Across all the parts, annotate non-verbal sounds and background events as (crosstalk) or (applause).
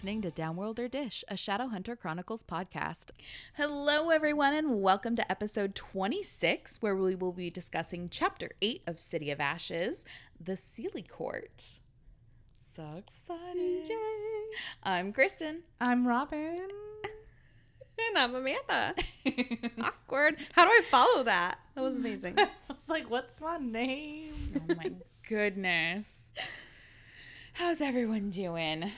listening to Downworlder Dish, a Shadowhunter Chronicles podcast. Hello, everyone, and welcome to episode 26, where we will be discussing chapter 8 of City of Ashes, The Seelie Court. So excited. Yay. I'm Kristen. I'm Robin. (laughs) And I'm Amanda. (laughs) Awkward. How do I follow that? That was amazing. (laughs) I was like, what's my name? Oh my goodness. How's everyone doing?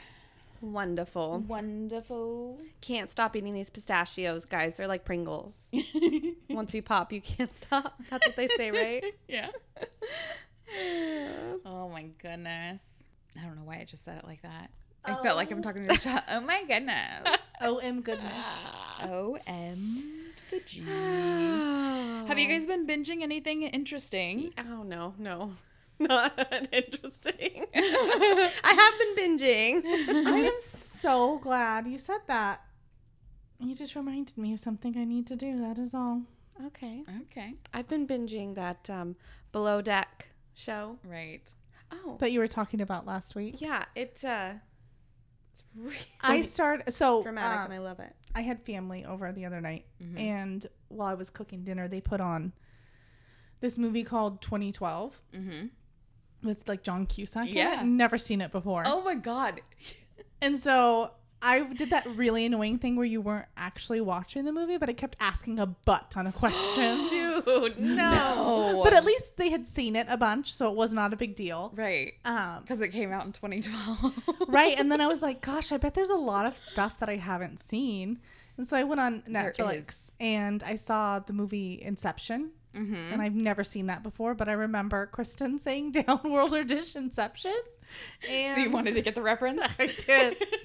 Wonderful. Wonderful. Can't stop eating these pistachios, guys. They're like Pringles. (laughs) Once you pop, you can't stop. That's what they say, right? (laughs) yeah. (laughs) Oh my goodness. I don't know why I just said it like that. I felt like I'm Oh. talking to a child. Oh my goodness. OM goodness. O M to the G. Have you guys been binging anything interesting? Oh, no, no. (laughs) Not interesting. (laughs) I have been binging. I am so glad you said that. You just reminded me of something I need to do. That is all. okay. Okay. I've been binging that um, Below Deck show. Right. Oh. That you were talking about last week. yeah, it, uh, it's really I start So dramatic um, and I love it. I had family over the other night, Mhm. and while I was cooking dinner, they put on this movie called 2012 Mm-hmm. With like John Cusack. in it. Yeah. never seen it before. Oh my god. (laughs) And so I did that really annoying thing where you weren't actually watching the movie, but I kept asking a butt ton of questions. (gasps) Dude, No. (laughs) But at least they had seen it a bunch, so it was not a big deal. Right. Um, Because it came out in 2012. (laughs) right. And then I was like, gosh, I bet there's a lot of stuff that I haven't seen. And so I went on Netflix and I saw the movie Inception. Mm-hmm. And I've never seen that before, but I remember Kristen saying (laughs) Downworlder Dish Inception. And So you wanted to get the reference? (laughs) I did. (laughs)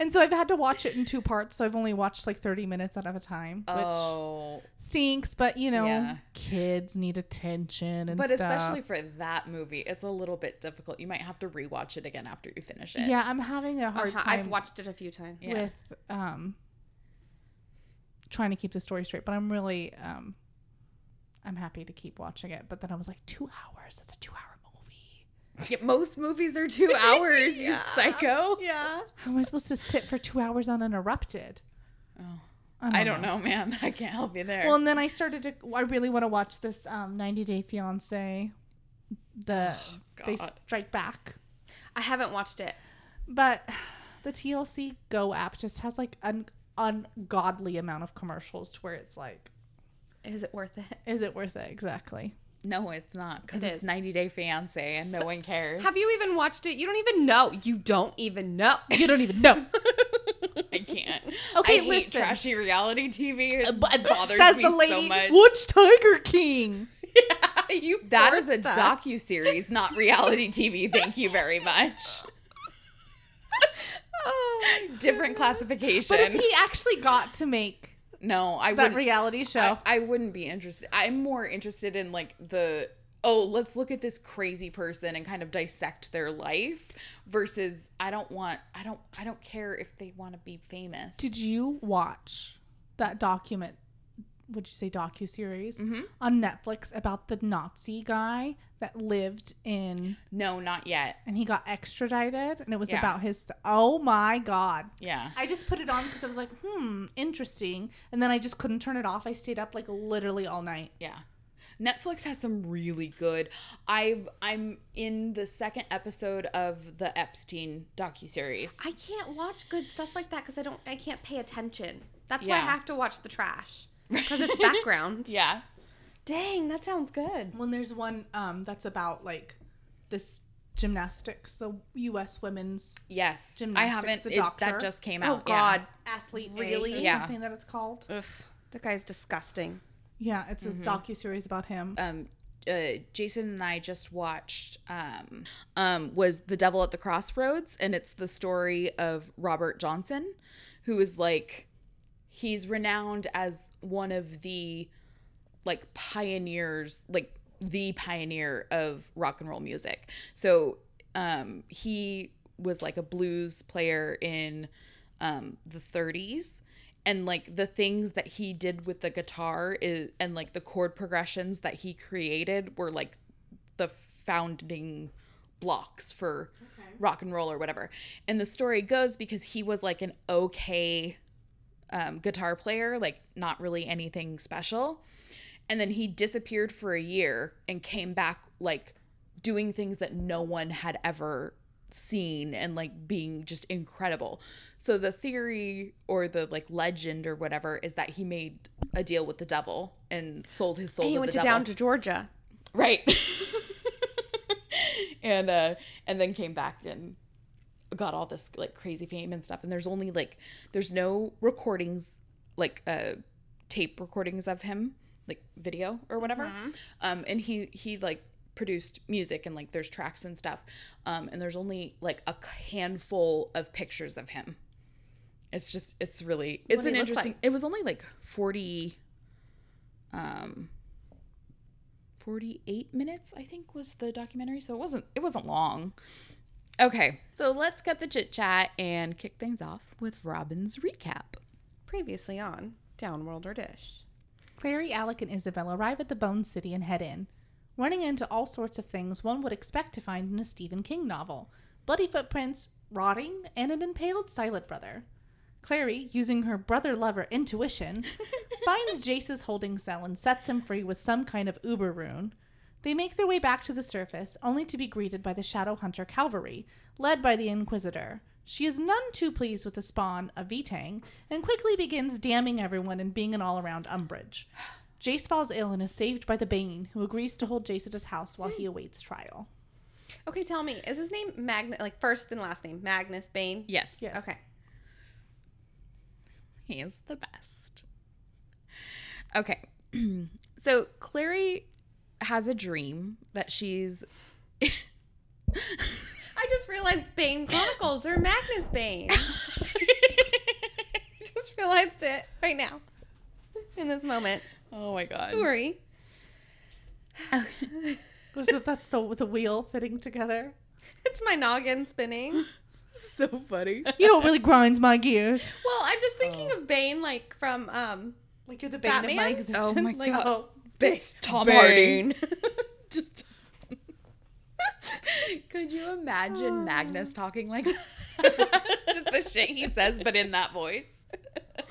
And so I've had to watch it in two parts. So I've only watched like 30 minutes out of a time, which oh. stinks, but you know, Yeah. kids need attention and But stuff. especially for that movie, it's a little bit difficult. You might have to rewatch it again after you finish it. Yeah, I'm having a hard Uh-huh, time I've watched it a few times. Yeah. with um trying to keep the story straight, but I'm really um I'm happy to keep watching it. But then I was like, two hours. That's a two hour movie. Yeah, most movies are two (laughs) hours, you psycho. Yeah. How am I supposed to sit for two hours uninterrupted? Oh, I don't know, man. (laughs) I can't help you there. Well, and then I started to. I really want to watch this um, 90 Day Fiance, the They Strike Back, I haven't watched it. but the TLC Go app just has like an ungodly amount of commercials to where it's like, Is it worth it? is it worth it? Exactly. no, it's not because It it's is. 90 Day Fiance and no one cares. Have you even watched it? You don't even know. You don't even know. You don't even know. (laughs) I can't. Okay, I hate listen. trashy reality TV. It bothers says me the so much. Watch Tiger King. (laughs) yeah, you. That is a forced docu series, not reality TV. (laughs) Thank you very much. Oh, Different classification. But if he actually got to make no, I that wouldn't. reality show, I, I wouldn't be interested. I'm more interested in like the oh, let's look at this crazy person and kind of dissect their life versus I don't want I don't I don't care if they want to be famous. did you watch that document? Would you say docu series Mhm. on Netflix about the Nazi guy that lived in No, not yet. and he got extradited and it was Yeah. about his oh my god Yeah. i just put it on because i was like hmm interesting and then i just couldn't turn it off i stayed up like literally all night Yeah. Netflix has some really good. I've I'm in the second episode of the Epstein docuseries. I can't watch good stuff like that because I don't. I can't pay attention. That's why I Yeah. have to watch the trash (laughs) because it's background. Yeah. Dang, that sounds good. when there's one um that's about like this gymnastics the us women's Yes. I Gymnastics, haven't the it, doctor. that just came Oh out. yeah. God. athlete Really? really Yeah. something that it's called Ugh, that guy's disgusting. yeah it's a docu-series about him um uh, Jason and I just watched um um was The Devil at the Crossroads and it's the story of Robert Johnson who is like he's renowned as one of the like pioneers like the pioneer of rock and roll music. So um he was like a blues player in um the 30s and like the things that he did with the guitar is and like the chord progressions that he created were like the founding blocks for rock and roll or whatever. And the story goes because he was like an okay um, guitar player, like not really anything special. And then he disappeared for a year and came back like doing things that no one had ever seen and like being just incredible. So the theory or the like legend or whatever is that he made a deal with the devil and sold his soul And he to went the to devil. down to Georgia. Right. (laughs) and uh and then came back and got all this like crazy fame and stuff. And there's only like there's no recordings like uh tape recordings of him, like video or whatever. Um and he he like produced music and like there's tracks and stuff. Um and there's only like a handful of pictures of him. It's just it's really it's an interesting like? it was only like 40 um 48 minutes i think was the documentary so it wasn't it wasn't long okay so let's cut the chit chat and kick things off with robin's recap Previously on Downworlder Dish. Clary, Alec, and Isabelle arrive at the Bone City and head in, running into all sorts of things one would expect to find in a Stephen King novel bloody footprints, rotting, and an impaled silent brother. Clary, using her brother lover intuition, (laughs) finds Jace's holding cell and sets him free with some kind of uber rune. They make their way back to the surface, only to be greeted by the Shadow Hunter cavalry, led by the Inquisitor. She is none too pleased with the spawn of V-Tang and quickly begins damning everyone and being an all around umbrage. Jace falls ill and is saved by the Bane, who agrees to hold Jace at his house while he hmm. awaits trial. Okay, tell me, is his name Magnus, like first and last name, Magnus Bane? yes Yes. Okay. he is the best okay (clears throat) so clary has a dream that she's (laughs) I just realized Bane Chronicles. They're Magnus Bane. (laughs) (laughs) I just realized it right now. In this moment. oh my god Sorry. (laughs) Was it that's the the wheel fitting together? It's my noggin spinning. so funny You know what really grinds my gears? Well, I'm just thinking of Bane like from um Like you're the bane of my Batman? existence. Oh my Like, God. oh, it's tom Bane. hardy just (laughs) could you imagine magnus um. talking like that? (laughs) just the shit he says but in that voice (laughs)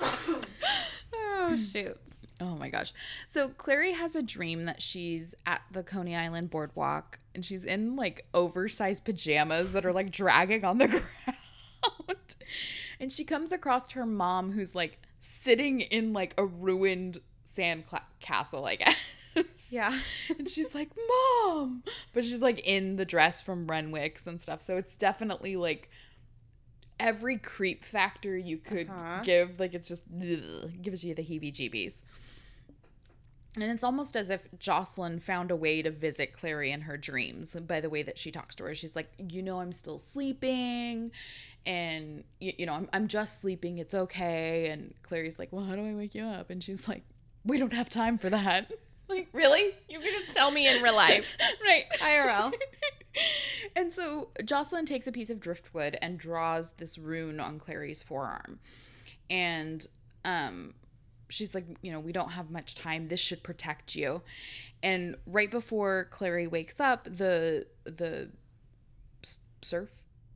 oh shoots. Oh my gosh. So Clary has a dream that she's at the Coney Island boardwalk and she's in like oversized pajamas that are like dragging on the ground. And she comes across her mom who's like sitting in like a ruined sand cla- castle, I guess. Yeah. (laughs) And she's like, "Mom," but she's like in the dress from Renwick's and stuff. So it's definitely like every creep factor you could Uh-huh. give. Like it's just ugh, gives you the heebie-jeebies. And it's almost as if Jocelyn found a way to visit Clary in her dreams by the way that she talks to her. She's like, You know, I'm still sleeping. And, you, you know, I'm, I'm just sleeping. It's okay. And Clary's like, Well, how do I wake you up? And she's like, We don't have time for that. (laughs) (laughs) Like, really? You can just tell me in real life. (laughs) right. IRL. (laughs) and so Jocelyn takes a piece of driftwood and draws this rune on Clary's forearm. And um she's like, you know, we don't have much time. This should protect you. And right before Clary wakes up, the the surf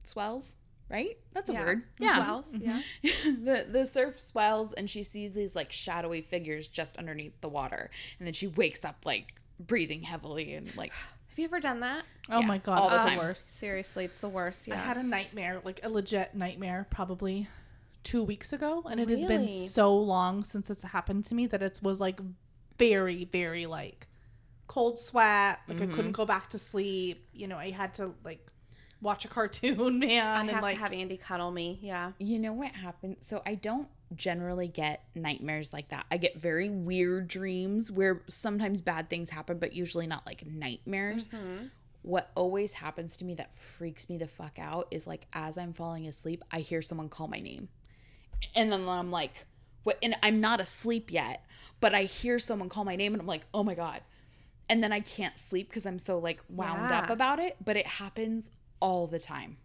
swells, right? That's a Yeah. word. Yeah. Swells, yeah. (laughs) the the surf swells and she sees these like shadowy figures just underneath the water. And then she wakes up like breathing heavily and like (sighs) Have you ever done that? oh Yeah, my god, all the it's time. worst. Seriously, it's the worst. Yeah. I had a nightmare, like a legit nightmare, probably two weeks ago, and it has been so long since it's happened to me that it was like very, very like cold sweat. Like I Mm-hmm. couldn't go back to sleep. You know, I had to like watch a cartoon, (laughs) man, I and have like to have Andy cuddle me. Yeah. You know what happened? So I don't generally get nightmares like that. I get very weird dreams where sometimes bad things happen, but usually not like nightmares. Mm-hmm. What always happens to me that freaks me the fuck out is like as I'm falling asleep, I hear someone call my name. And then I'm like, what? And I'm not asleep yet, but I hear someone call my name and I'm like, oh my God. And then I can't sleep because I'm so like wound up about it, but it happens all the time.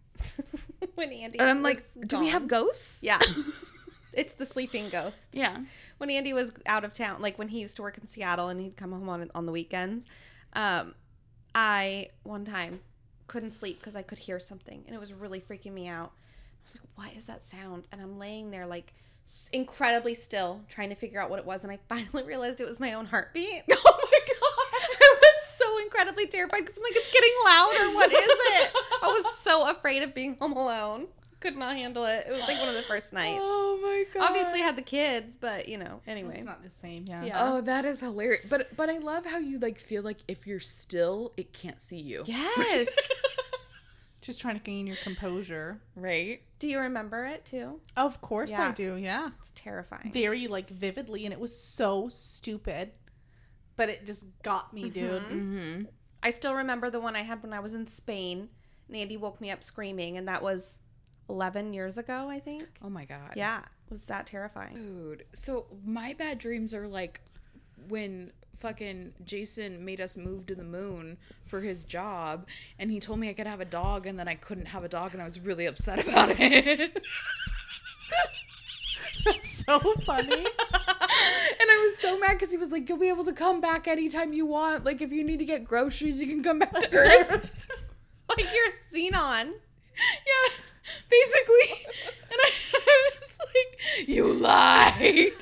(laughs) when Andy. And I'm like, do we have ghosts? Yeah. (laughs) it's the sleeping ghost. Yeah. When Andy was out of town, like when he used to work in Seattle and he'd come home on on the weekends, um, I one time couldn't sleep because I could hear something and it was really freaking me out. I was like, what is that sound? And I'm laying there like incredibly still trying to figure out what it was. And I (laughs) finally realized it was my own heartbeat. Oh my god. I was so incredibly terrified because I'm like, it's getting louder. What is it? I was so afraid of being home alone. Could not handle it. It was like one of the first (gasps) nights. Oh my god. Obviously, I had the kids, but you know, anyway. It's not the same. Yeah. Yeah. Oh, that is hilarious. But but I love how you like feel like if you're still, it can't see you. Yes. (laughs) Just trying to gain your composure. Right? Do you remember it too? Of course I do. Yeah. It's terrifying. Very like vividly, and it was so stupid, but it just got me, dude. Mm-hmm. I still remember the one I had when I was in Spain. And Andy woke me up screaming, and that was 11 years ago, I think. Oh my god. Yeah, was that terrifying. Dude. So my bad dreams are like when fucking Jason made us move to the moon for his job and he told me I could have a dog and then I couldn't have a dog and I was really upset (laughs) about it. That's so funny. (laughs) and I was so mad because he was like, You'll be able to come back anytime you want. Like, if you need to get groceries, you can come back to (laughs) Earth. (laughs) Like you're Zenon. yeah, basically. And I, I was like, You lied.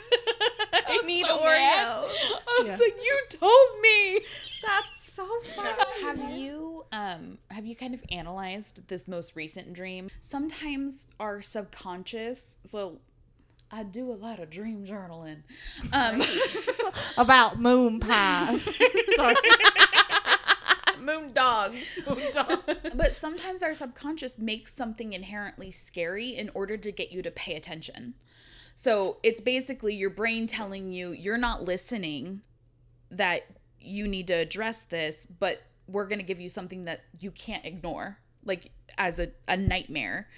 (laughs) I need so Oreos. mad. I was Yeah. like, You told me. That's so funny. Have you um have you kind of analyzed this most recent dream? Sometimes our subconscious so I do a lot of dream journaling. Um (laughs) About moon pies. Sorry. Moon dog. (laughs) but sometimes our subconscious makes something inherently scary in order to get you to pay attention. So it's basically your brain telling you you're not listening, that you need to address this, but we're going to give you something that you can't ignore, like as a, a nightmare.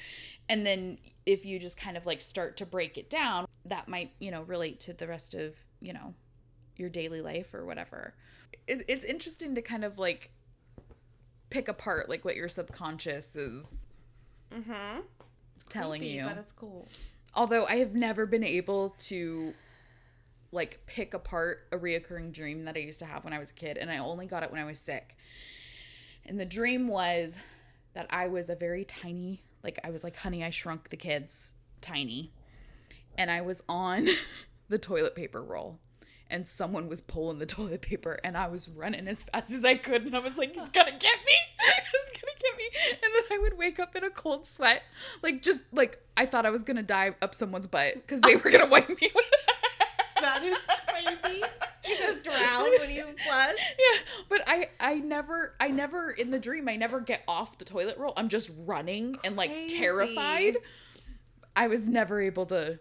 And then if you just kind of like start to break it down, that might, you know, relate to the rest of, you know, your daily life or whatever. It, it's interesting to kind of like pick apart like what your subconscious is Mm-hmm. telling you. But it's cool. Although I have never been able to like pick apart a reoccurring dream that I used to have when I was a kid, and I only got it when I was sick. And the dream was that I was a very tiny, like I was like Honey, I Shrunk the Kids, tiny, and I was on (laughs) the toilet paper roll. And someone was pulling the toilet paper, and I was running as fast as I could. And I was like, "It's gonna get me! (laughs) It's gonna get me!" And then I would wake up in a cold sweat, like just like I thought I was gonna dive up someone's butt because they were gonna wipe me. (laughs) That is crazy. You just drown when you flush. (laughs) yeah, but I I never I never in the dream I never get off the toilet roll. I'm just running and like terrified. I was never able to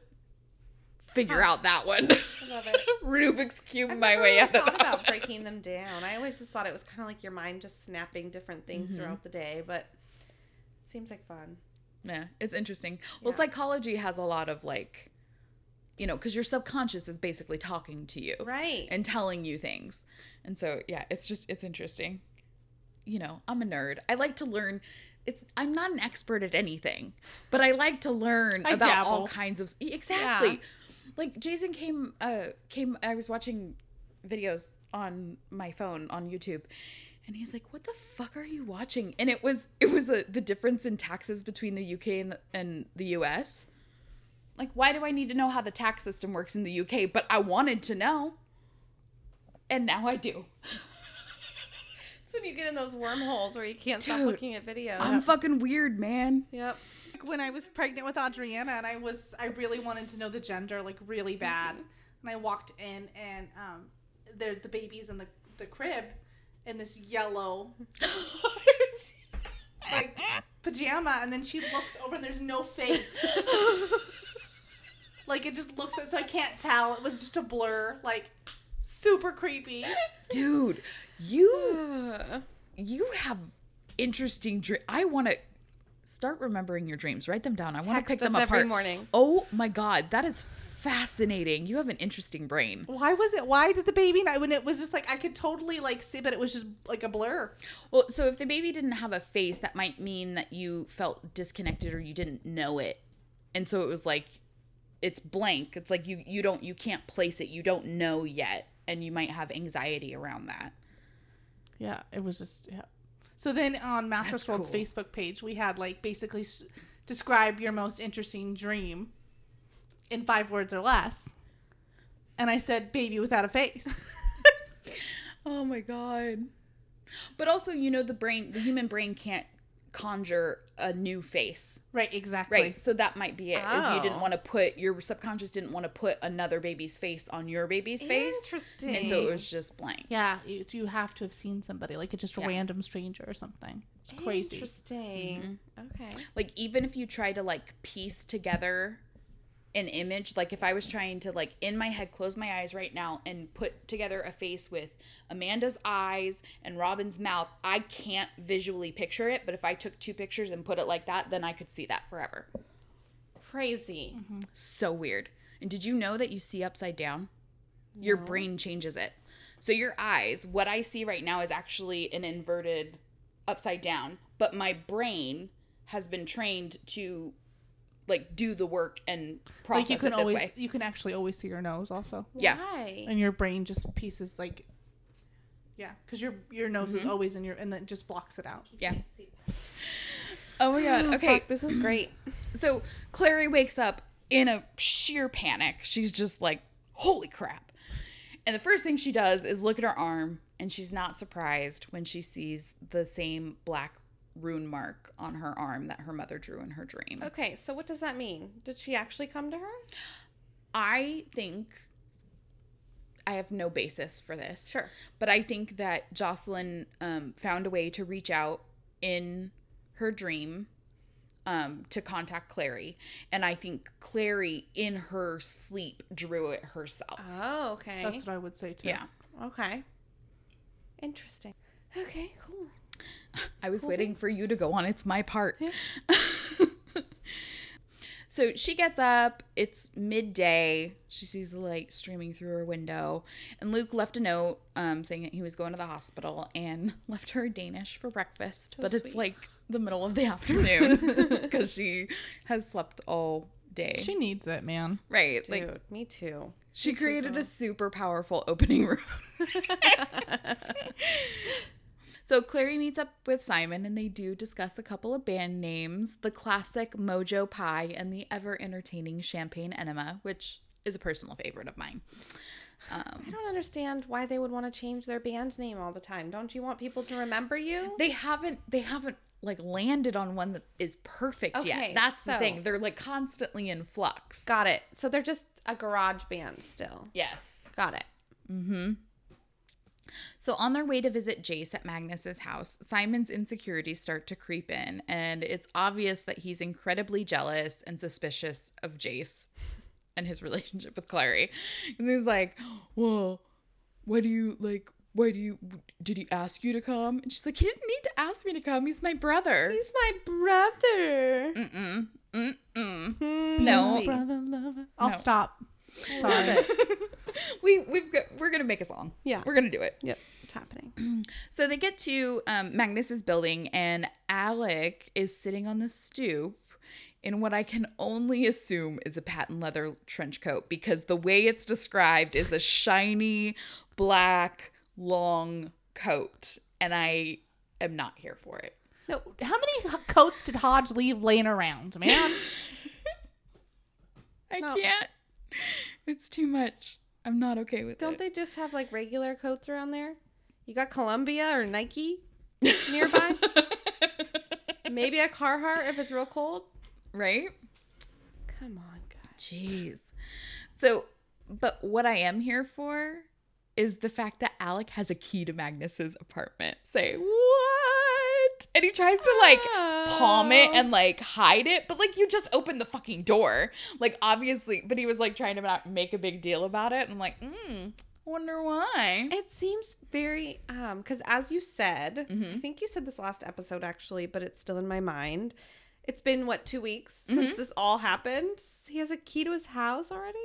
figure out that one. love it. (laughs) Rubik's cube I've my way really out of thought about breaking them down. I always just thought it was kind of like your mind just snapping different things Mm-hmm. throughout the day, but seems like fun. Yeah, it's interesting. Well, Yeah. psychology has a lot of like, you know, because your subconscious is basically talking to you Right. and telling you things. And so, yeah, it's just, it's interesting. You know, I'm a nerd. I like to learn. It's, I'm not an expert at anything, but I like to learn I about all kinds of, exactly. Like Jason came, uh, came, I was watching videos on my phone on YouTube and he's like, "What the fuck are you watching?" And it was it was a, the difference in taxes between the UK and the, and the US. Like, why do I need to know how the tax system works in the UK? But I wanted to know, and now I do. It's when you get in those wormholes where you can't stop looking at videos. I'm fucking weird, man. yep. When I was pregnant with Adriana and I was I really wanted to know the gender like really bad. (laughs) And I walked in and um there the baby's in the, the crib in this yellow (laughs) like pajama and then she looks over and there's no face. (laughs) like it just looks so I can't tell. It was just a blur, like super creepy. Dude, you (sighs) you have interesting dream. I want to start remembering your dreams. Write them down. I want to pick us them every apart. morning. Oh my god, that is fascinating. You have an interesting brain. Why was it why did the baby not when it was just like I could totally like see but it was just like a blur. Well, so if the baby didn't have a face, that might mean that you felt disconnected or you didn't know it. And so it was like it's blank. It's like you you don't you can't place it. You don't know yet and you might have anxiety around that. Yeah, it was just yeah. So then on Mattress World's cool. Facebook page, we had like basically s- describe your most interesting dream in five words or less. And I said, baby without a face. (laughs) Oh my god. But also, you know, the brain, the human brain can't conjure a new face. right, exactly. Right. So that might be it. Is you didn't Oh. want to put your subconscious didn't want to put another baby's face on your baby's face. Interesting. And so it was just blank. Yeah, you, you have to have seen somebody, like a just a Yeah. random stranger or something. It's crazy. Mm-hmm. Mm-hmm. Interesting. Okay. Like even if you try to like piece together an image, like if I was trying to like in my head close my eyes right now and put together a face with Amanda's eyes and Robin's mouth, I can't visually picture it, but if I took two pictures and put it like that, then I could see that forever. Crazy. So weird. And did you know that you see upside down? Your brain changes it. So your eyes, what I see right now is actually an inverted upside down, but my brain has been trained to like do the work and process Like you can it this always, way. you can actually always see your nose also, Yeah. Why? and your brain just pieces like, yeah, because your your nose is mm-hmm. always in your, and then just blocks it out. Yeah. (laughs) Oh my god. Okay. Fuck, this is great. (clears throat) So Clary wakes up in a sheer panic. She's just like, holy crap. And the first thing she does is look at her arm, and she's not surprised when she sees the same black rune mark on her arm that her mother drew in her dream. Okay, so what does that mean? Did she actually come to her? I think I have no basis for this. Sure. But I think that Jocelyn um, found a way to reach out in her dream um, to contact Clary. And I think Clary, in her sleep, drew it herself. Oh, okay. That's what I would say too. yeah. okay. Interesting. Okay, cool. I was waiting for you to go on. It's my part. (laughs) so she gets up. It's midday. She sees the light streaming through her window. And Luke left a note um, saying that he was going to the hospital and (laughs) left her Danish for breakfast. but it's like the middle of the (laughs) afternoon because she has slept all day. She needs it, man. right. Dude, Like me too. she created a super powerful opening rune. So Clary meets up with Simon and they do discuss a couple of band names, the classic Mojo Pie and the ever entertaining Champagne Enema, which is a personal favorite of mine. Um, I don't understand why they would want to change their band name all the time. Don't you want people to remember you? They haven't they haven't like landed on one that is perfect yet. Okay, That's the thing. They're like constantly in flux. Got it. So they're just a garage band still. yes. Got it. Mm-hmm. So on their way to visit Jace at Magnus's house, Simon's insecurities start to creep in, and it's obvious that he's incredibly jealous and suspicious of Jace and his (laughs) relationship with Clary. And he's like, "Well, why do you like? Why do you? Did he ask you to come?" And she's like, "He didn't need to ask me to come. He's my brother." He's my brother. Mm-mm. Mm-mm. Hmm, No. Brother, lover. I'll No. stop. (laughs) Sorry. (laughs) (laughs) we we've got, we're gonna make a song. Yeah. we're gonna do it. Yep, it's happening. (clears throat) So they get to um, Magnus's building, and Alec is sitting on the stoop in what I can only assume is a patent leather trench coat because the way it's described is a shiny black long coat, and I am not here for it. No, how many coats did Hodge leave laying around, man? (laughs) I No. can't. It's too much. I'm not okay with Don't it. they just have like regular coats around there? You got Columbia or Nike (laughs) nearby? (laughs) Maybe a Carhartt if it's real cold. right? Come on, guys. Jeez. So, but what I am here for is the fact that Alec has a key to Magnus's apartment. Say, what? And he tries to like palm it and like hide it, but like you just opened the fucking door. Like, obviously, but he was like trying to not make a big deal about it. I'm like, hmm, wonder why. It seems very um because as you said, Mm-hmm. I think you said this last episode actually, but it's still in my mind. It's been what two weeks since Mm-hmm. this all happened. He has a key to his house already.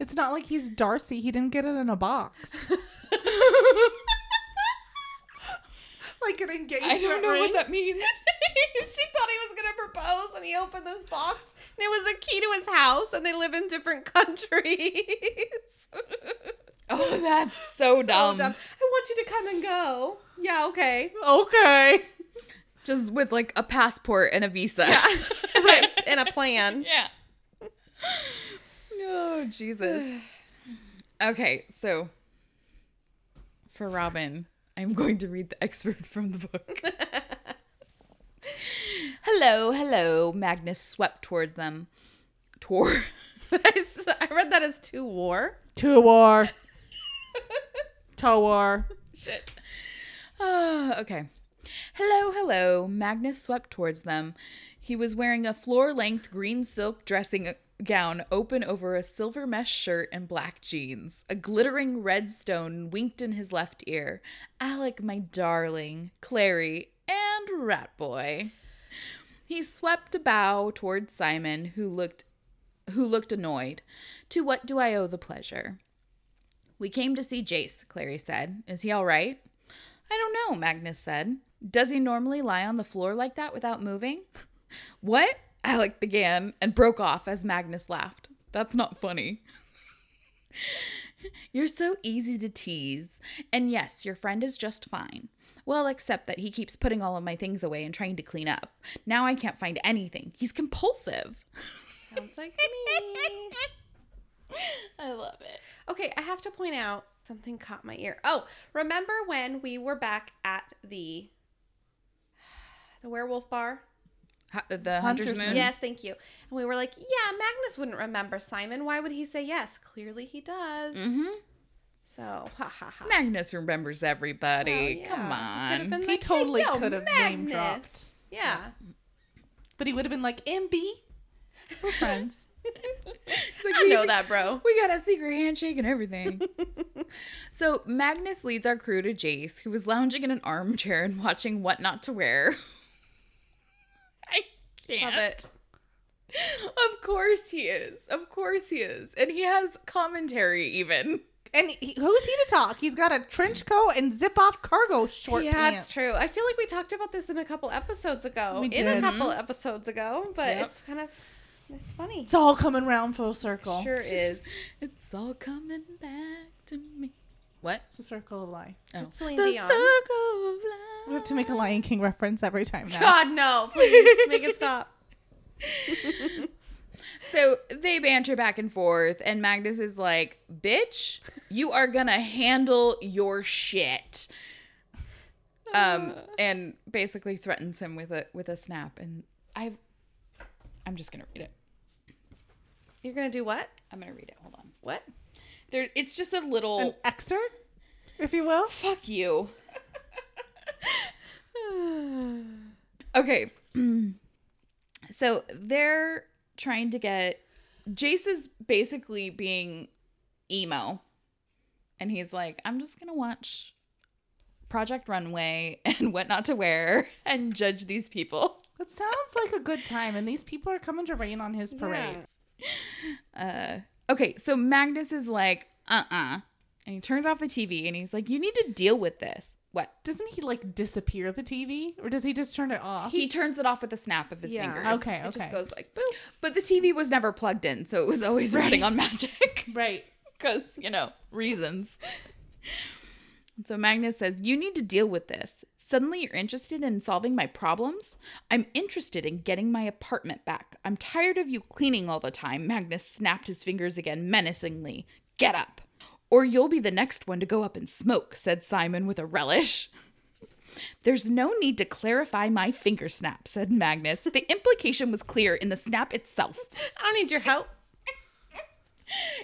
it's not like he's Darcy. He didn't get it in a box. (laughs) like an engagement I don't know ring. what that means. (laughs) she thought he was gonna propose, and he opened this box, and it was a key to his house, and they live in different (laughs) countries. oh, that's so (laughs) dumb. So dumb. I want you to come and go. Yeah, okay. Okay. Just with like a passport and a visa. Yeah. right. In a plan. yeah. Oh, Jesus. (sighs) Okay, so for Robin, I'm going to read the excerpt from the book. (laughs) hello, hello. Magnus swept toward them. Toward. (laughs) I read that as two war. To war. (laughs) to war. Shit. Ah, okay. Hello, hello. Magnus swept towards them. He was wearing a floor length green silk dressing gown open over a silver mesh shirt and black jeans. A glittering red stone winked in his left ear. Alec, my darling, Clary, and Rat Boy. He swept a bow toward Simon, who looked who looked annoyed. To what do I owe the pleasure? We came to see Jace, Clary said. Is he all right? I don't know, Magnus said. Does he normally lie on the floor like that without moving? (laughs) What? Alec began and broke off as Magnus laughed. That's not funny. You're so easy to tease. And yes, your friend is just fine. Well, except that he keeps putting all of my things away and trying to clean up. Now I can't find anything. He's compulsive. Sounds like me. (laughs) I love it. Okay, I have to point out something caught my ear. Oh, remember when we were back at the the werewolf bar? The Hunter's, Hunter's Moon? Moon. Yes, thank you. And we were like, yeah, Magnus wouldn't remember Simon. Why would he say yes? Clearly he does. Mm-hmm. So, ha ha ha. Magnus remembers everybody. Well, yeah. Come on. been He like, totally "Hey, yo, could have name dropped. Yeah. But he would have been like, MB. We're (laughs) friends. Like, I know that, bro. We got a secret handshake and everything. (laughs) so Magnus leads our crew to Jace, who was lounging in an armchair and watching What Not to Wear. (laughs) Can't. Love it. Of course he is. Of course he is. And he has commentary even. And he, who's he to talk? He's got a trench coat and zip off cargo short yeah, pants. it's true. I feel like we talked about this in a couple episodes ago. We in a did. couple mm-hmm. episodes ago, but Yep. it's kind of it's funny. It's all coming round full circle. Sure is. (laughs) It's all coming back to me. What? It's a circle of life. Is it Oh. Celine the Dion? circle of life. We have to make a Lion King reference every time now. God no! Please make it stop. (laughs) (laughs) So they banter back and forth, and Magnus is like, "Bitch, you are gonna handle your shit," (laughs) um, and basically threatens him with a with a snap. And I, I'm just gonna read it. You're gonna do what? I'm gonna read it. Hold on. What? There, it's just a little. An excerpt, if you will. fuck you. (sighs) Okay. (clears throat) so they're trying to get Jace is basically being emo. And he's like, I'm just gonna watch Project Runway (laughs) and what not to wear (laughs) and judge these people. It sounds like a good time, and these people are coming to rain on his parade. Uh okay, so Magnus is like, uh-uh. And he turns off the TV and he's like, You need to deal with this. What? Doesn't he like disappear the TV, or does he just turn it off? He turns it off with a snap of his Yeah. fingers. okay, It just goes like boop. But the TV was never plugged in, so it was always running on magic. (laughs) right. (laughs) Because, you know, reasons. So Magnus says, You need to deal with this. Suddenly you're interested in solving my problems? I'm interested in getting my apartment back. I'm tired of you cleaning all the time. Magnus snapped his fingers again menacingly. Get up. Or you'll be the next one to go up and smoke, said Simon with a relish. There's no need to clarify my finger snap, said Magnus. The implication was clear in the snap itself. I don't need your help. (laughs)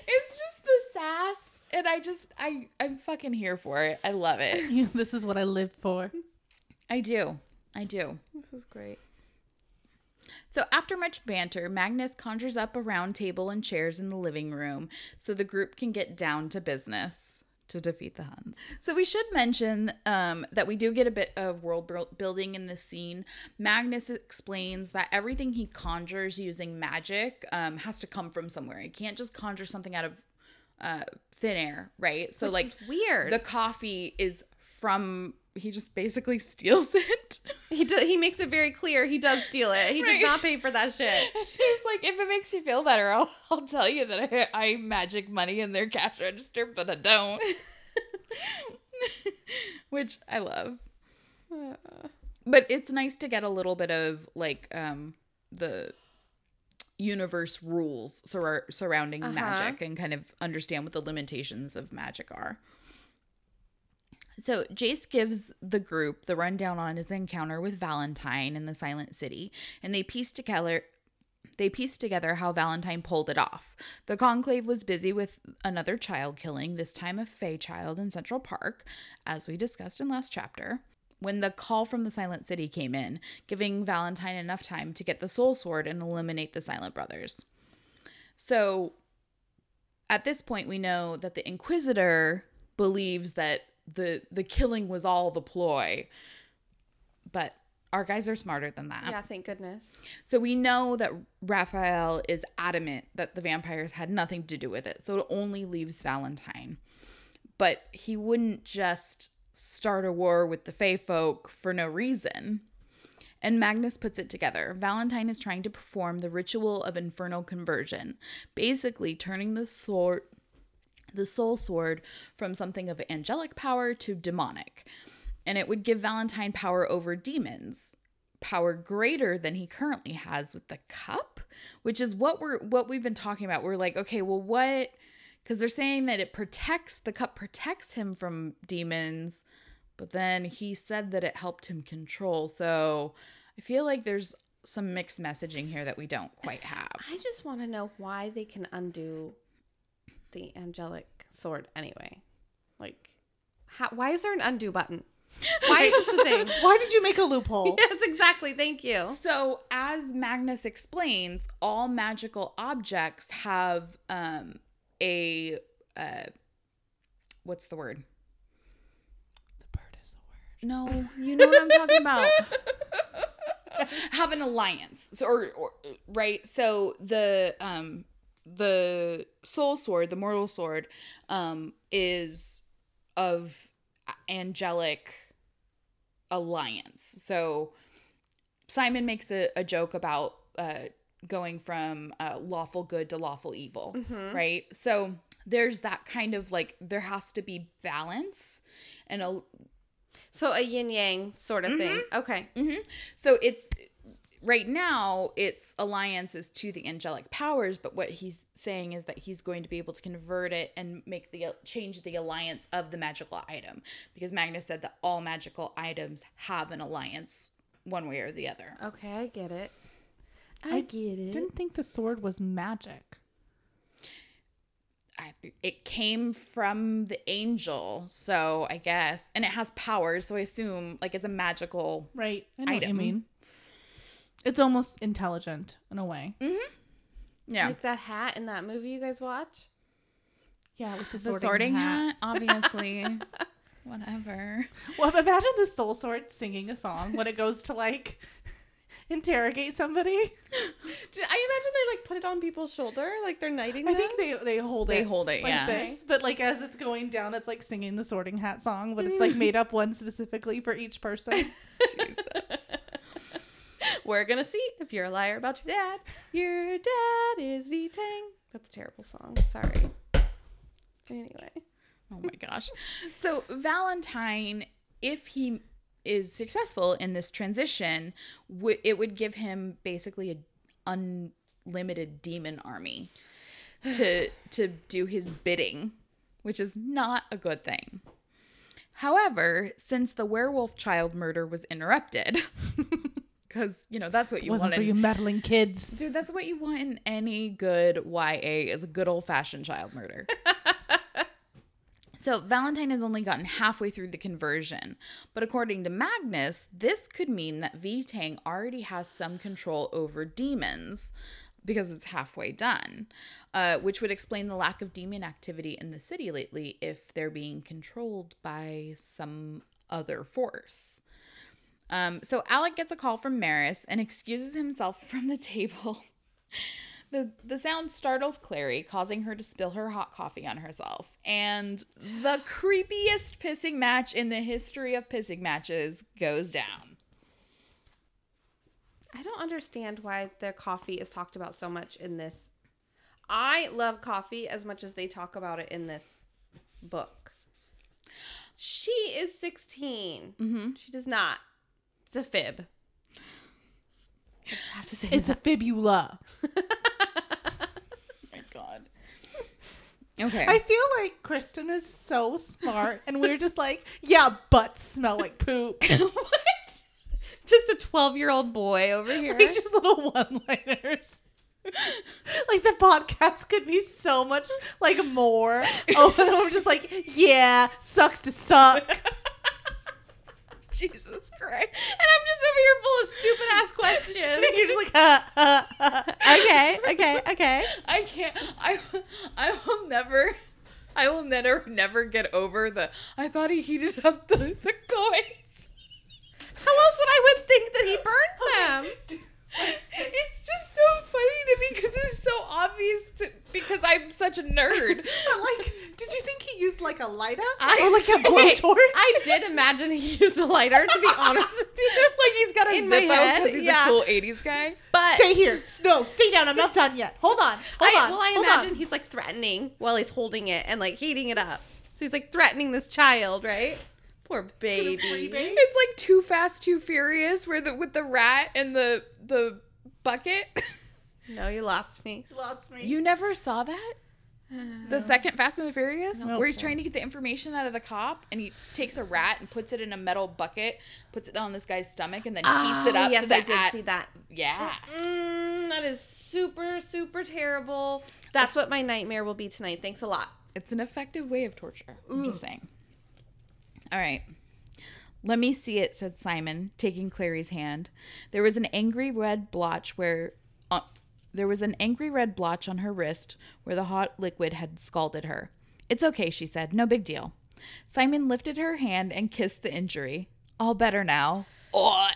It's just the sass, and I just I I'm fucking here for it. I love it. (laughs) this is what I live for. I do. I do. This is great. So after much banter, Magnus conjures up a round table and chairs in the living room so the group can get down to business to defeat the Huns. So we should mention um, that we do get a bit of world building in this scene. Magnus explains that everything he conjures using magic um, has to come from somewhere. He can't just conjure something out of uh, thin air, right? So Which like weird. the coffee is from he just basically (laughs) steals it. he does, he makes it very clear he does steal it. He Right. does not pay for that shit. (laughs) He's like, if it makes you feel better, I'll, I'll tell you that I, I magic money in their cash register, but I don't. (laughs) Which I love. but it's nice to get a little bit of like um the universe rules sur- surrounding Uh-huh. magic and kind of understand what the limitations of magic are. So Jace gives the group the rundown on his encounter with Valentine in the Silent City, and they piece together they pieced together how Valentine pulled it off. The conclave was busy with another child killing, this time a Fey child in Central Park, as we discussed in last chapter. When the call from the Silent City came in, giving Valentine enough time to get the Soul Sword and eliminate the Silent Brothers. So, at this point, we know that the Inquisitor believes that the the killing was all the ploy, but our guys are smarter than that. Yeah, thank goodness. So we know that Raphael is adamant that the vampires had nothing to do with it. So it only leaves Valentine. But he wouldn't just start a war with the Fey folk for no reason. And Magnus puts it together. Valentine is trying to perform the ritual of infernal conversion, basically turning the sword the soul sword from something of angelic power to demonic. And it would give Valentine power over demons, power greater than he currently has with the cup, which is what we're what we've been talking about. We're like, okay, well what cuz they're saying that it protects the cup protects him from demons, but then he said that it helped him control. So, I feel like there's some mixed messaging here that we don't quite have. I just want to know why they can undo the angelic sword anyway. Like, how, why is there an undo button? Why is this a (laughs) thing? Why did you make a loophole? (laughs) yes, exactly. Thank you. So, as Magnus explains, all magical objects have um, a uh, what's the word? The bird is the word. No, you know what I'm talking about. (laughs) have an alliance, so or, or right. So the um the soul sword, the mortal sword, um, is of angelic alliance. So Simon makes a, a joke about uh, going from uh, lawful good to lawful evil, mm-hmm. right? So there's that kind of like there has to be balance and a So a yin yang sort of thing. Mm-hmm. Okay. Mm-hmm. so it's right now its alliance is to the angelic powers but what he's saying is that he's going to be able to convert it and make the uh, change the alliance of the magical item because magnus said that all magical items have an alliance one way or the other Okay, I get it. I, get it. Didn't think the sword was magic. I, it came from the angel so i guess and it has powers so i assume like it's a magical Right. I know what you mean. It's almost intelligent in a way. Mm-hmm. Yeah Like that hat in that movie you guys watch? Yeah, with the, the sorting hat (laughs) obviously whatever Well, imagine the soul sword singing a song when it goes to like interrogate somebody. (laughs) I imagine they like put it on people's shoulder, like they're knighting I them. think they they hold They it. They hold it, like yeah. this, but like as it's going down, it's like singing the Sorting Hat song, but it's like mm. made up one specifically for each person. (laughs) jesus (laughs) We're gonna see if you're a liar about your dad. Your dad is V Tang. That's a terrible song. Sorry. Anyway. Oh my gosh. So Valentine, if he is successful in this transition, w- it would give him basically an unlimited demon army (sighs) to to do his bidding, which is not a good thing. However, since the werewolf child murder was interrupted, (laughs) because you know that's what you want for you meddling kids. Dude, that's what you want in any good YA is a good old fashioned child murder. (laughs) so Valentine has only gotten halfway through the conversion, but according to Magnus, this could mean that V-Tang already has some control over demons because it's halfway done, uh, which would explain the lack of demon activity in the city lately if they're being controlled by some other force. Um, so Alec gets a call from Maryse and excuses himself (laughs) from the table. The, the sound startles Clary, causing her to spill her hot coffee on herself. And the creepiest pissing match in the history of pissing matches goes down. I don't understand why their coffee is talked about so much in this. I love coffee as much as they talk about it in this book. She is 16. Mm-hmm. She does not It's a fib. I just have to say It's a fibula. (laughs) my God. Okay. I feel like Kristen is so smart, and we're just like, yeah, butts smell like poop. (laughs) what? Just a 12 year old boy over here. It's just little one-liners. like the podcast could be so much like more. Oh, (laughs) I'm just like, yeah, sucks to suck. Jesus Christ. and I'm just over here full of stupid ass questions. (laughs) You're just like, ha, ha, ha. okay, okay, okay. (laughs) I can't. I I will never. I will never never get over the. I thought he heated up the the coins. How else would I would think that he burned them? It's just so funny to me because it's so obvious to because I'm such a nerd. (laughs) But like, did you think he used like a lighter I- or like a (laughs) blowtorch? I did imagine he used a lighter, to be (laughs) honest with you. like he's got a In my Zippo because he's yeah. a cool '80s guy. But Stay here. No, stay down. I'm not done yet. Hold on. Hold I, on. well, I hold imagine on. he's like threatening while he's holding it and like heating it up. So he's like threatening this child, right? Poor baby. It's like Too Fast, Too Furious, where the with the rat and the the bucket. (laughs) No, you lost me. You lost me. You never saw that? The second Fast and the Furious, where he's trying to get the information out of the cop, and he takes a rat and puts it in a metal bucket, puts it on this guy's stomach, and then heats it Oh, up. Yes, so that I did at- see that. Yeah, Mm, that is super, super terrible. That's what my nightmare will be tonight. Thanks a lot. it's an effective way of torture. I'm just saying. All right. Let me see it, said Simon, taking Clary's hand. There was an angry red blotch where there was an angry red blotch on her wrist where the hot liquid had scalded her. It's okay, she said. No big deal. Simon lifted her hand and kissed the injury. All better now. Oh.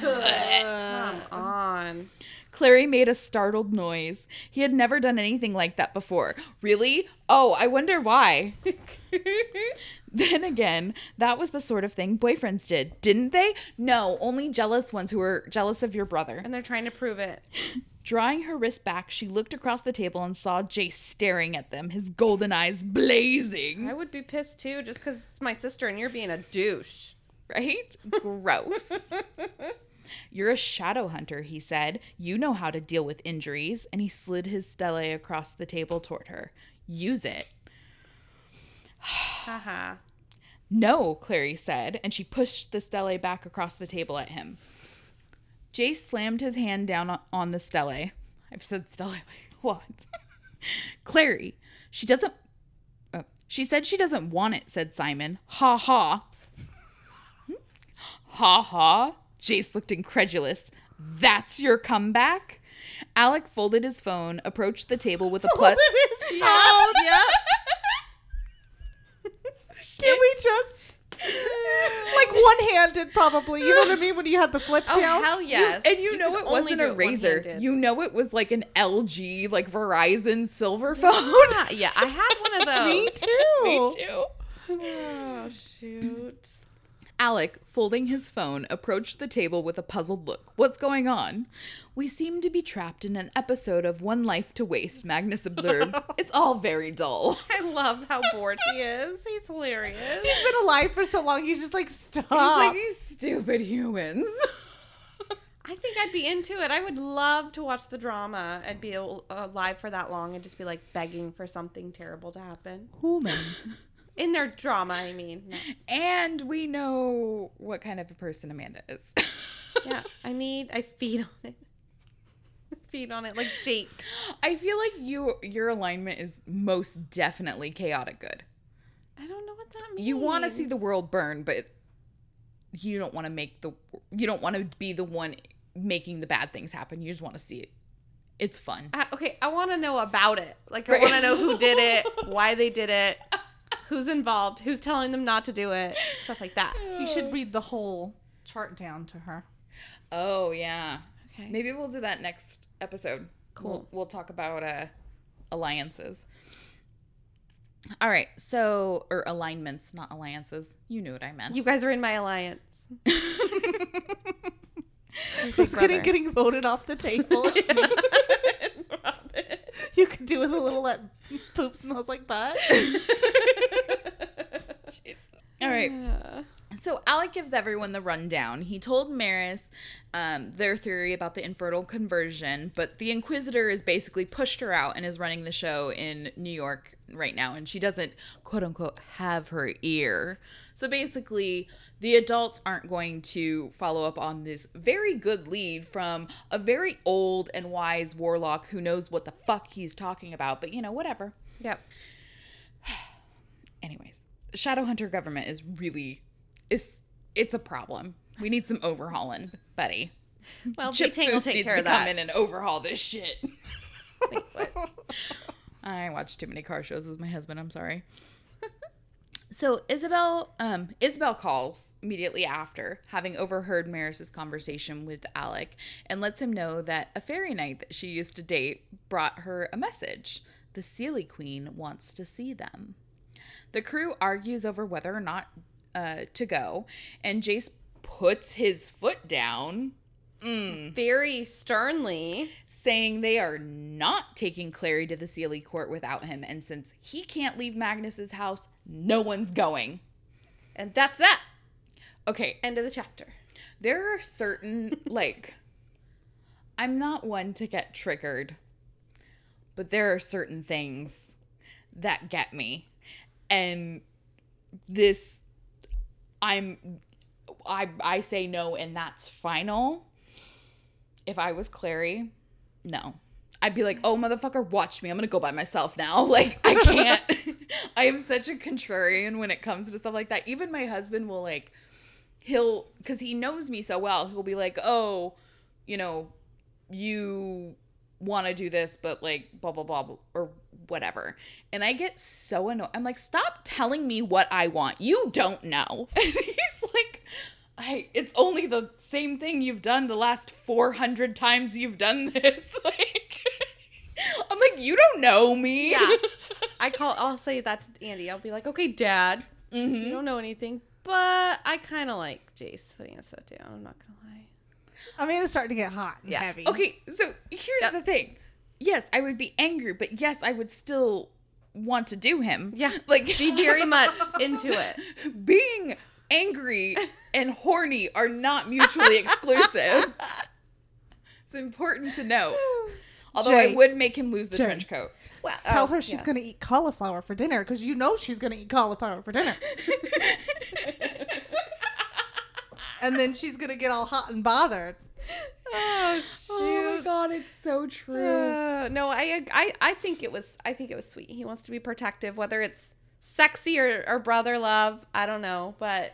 Come on. Clary made a startled noise. He had never done anything like that before. Really? Oh, I wonder why. (laughs) then again, that was the sort of thing boyfriends did, didn't they? No, only jealous ones who were jealous of your brother. And they're trying to prove it. (laughs) Drawing her wrist back, she looked across the table and saw Jace staring at them, his golden eyes blazing. I would be pissed too, just because it's my sister and you're being a douche. Right? Gross. (laughs) You're a shadow hunter, he said. You know how to deal with injuries. And he slid his stele across the table toward her. Use it. Haha. No, Clary said, and she pushed the stele back across the table at him. Jace slammed his hand down on- the stele. I've said stele (laughs) like what? (laughs) Clary, she doesn't. Uh, she said she doesn't want it, said Simon. Ha ha. (laughs) Ha ha. Jace looked incredulous. That's your comeback? Alec folded his phone, approached the table with a plus. Oh, yeah. Can we just like one-handed, probably? You know what I mean? When you had the flip Oh, down. hell yes. And you, know it wasn't a it razor. one-handed. You know it was like an LG, like Verizon silver (laughs) phone. Yeah, yeah, I had one of (laughs) those. (laughs) Me too. Me (sighs) too. Oh, shoot. Alec, folding his phone, approached the table with a puzzled look. What's going on? We seem to be trapped in an episode of One Life to Waste, Magnus (laughs) observed. it's all very dull. (laughs) I love how bored he is. He's hilarious. He's been alive for so long. He's just like, stop. He's like these stupid humans. (laughs) I think I'd be into it. I would love to watch the drama and be alive for that long and just be like begging for something terrible to happen. humans. In their drama, I mean. No. and we know what kind of a person Amanda is. (laughs) Yeah, I need, I feed on it. (laughs) feed on it like Jake. I feel like you your alignment is most definitely chaotic good. I don't know what that means. You want to see the world burn, but you don't want to make the you don't want to be the one making the bad things happen. You just want to see it. It's fun. I, okay, I want to know about it. Like, I Right. want to know who did it, (laughs) why they did it, who's involved, who's telling them not to do it, stuff like that. You should read the whole chart down to her. Oh yeah. Okay. Maybe we'll do that next episode. Cool. We'll, we'll talk about uh alliances. All right. So or alignments, not alliances. You knew what I meant. You guys are in my alliance. (laughs) It's getting getting voted off the table. (laughs) (laughs) (laughs) you could do with a little that poop smells like butt. (laughs) All right. Yeah. So Alec gives everyone the rundown. He told Maryse um, their theory about the infertile conversion, but the Inquisitor has basically pushed her out and is running the show in New York right now, and she doesn't quote unquote have her ear. So basically, the adults aren't going to follow up on this very good lead from a very old and wise warlock who knows what the fuck he's talking about, but you know, whatever. Yep. (sighs) Anyways, Shadowhunter government is really is it's a problem. We need some overhauling, buddy. Well, Chip Chip will Foose take needs care to of come that. in and overhaul this shit. Wait, what? (laughs) I watch too many car shows with my husband. I'm sorry. (laughs) So Isabelle, um, Isabelle calls immediately after having overheard Maryse's conversation with Alec and lets him know that a fairy knight that she used to date brought her a message. The Seelie Queen wants to see them. The crew argues over whether or not uh, to go, and Jace puts his foot down. Mm Very sternly. saying they are not taking Clary to the Seelie court without him, and since he can't leave Magnus's house, no one's going. And that's that. Okay, End of the chapter. there are certain (laughs) like I'm not one to get triggered, but there are certain things that get me. And this I'm I I say no and that's final. If I was Clary, no. I'd be like, "Oh motherfucker, watch me. I'm going to go by myself now." (laughs) Like, I can't. (laughs) (laughs) I am such a contrarian when it comes to stuff like that. Even my husband will like he'll because he knows me so well he'll be like oh you know you want to do this but like blah blah blah blah, or whatever and i get so annoyed i'm like stop telling me what i want you don't know (laughs) and he's like i it's only the same thing you've done the last 400 times you've done this (laughs) like i'm like you don't know me Yeah. (laughs) I call. I'll say that to Andy. I'll be like, "Okay, Dad, Mhm. you don't know anything, but I kind of like Jace putting his foot down. I'm not gonna lie." I mean, it's starting to get hot and Yeah. heavy. Okay, so here's Yep. the thing. Yes, I would be angry, but yes, I would still want to do him. Yeah. (laughs) Like Be very much into it. (laughs) being angry and horny are not mutually exclusive. (laughs) It's important to know. (sighs) Although I would make him lose the Jay. trench coat. Well, um, Tell oh, her she's yes. gonna eat cauliflower for dinner because you know she's gonna eat cauliflower for dinner, and then she's gonna get all hot and bothered. Oh (laughs) shoot. Oh my god, it's so true. Uh, no, I, I I think it was I think it was sweet. He wants to be protective, whether it's sexy or, or brother love. I don't know, but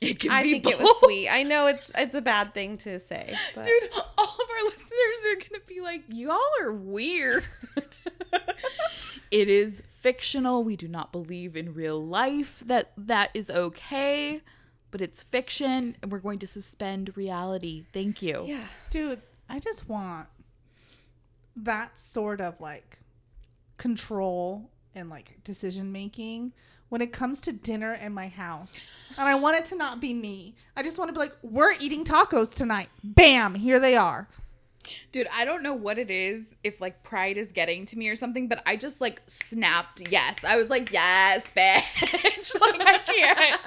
It can I be think it was both. sweet. I know it's it's a bad thing to say, but Dude, all of our listeners are gonna be like, y'all are weird. (laughs) it is fictional. We do not believe in real life that that is okay, but it's fiction, and we're going to suspend reality. Thank you. yeah. Dude, I just want that sort of like control and like decision making when it comes to dinner in my house. And I want it to not be me. I just want to be like, we're eating tacos tonight. Bam, here they are. Dude, I don't know what it is if like pride is getting to me or something, but I just like snapped yes. I was like, yes, bitch. (laughs) like I can't.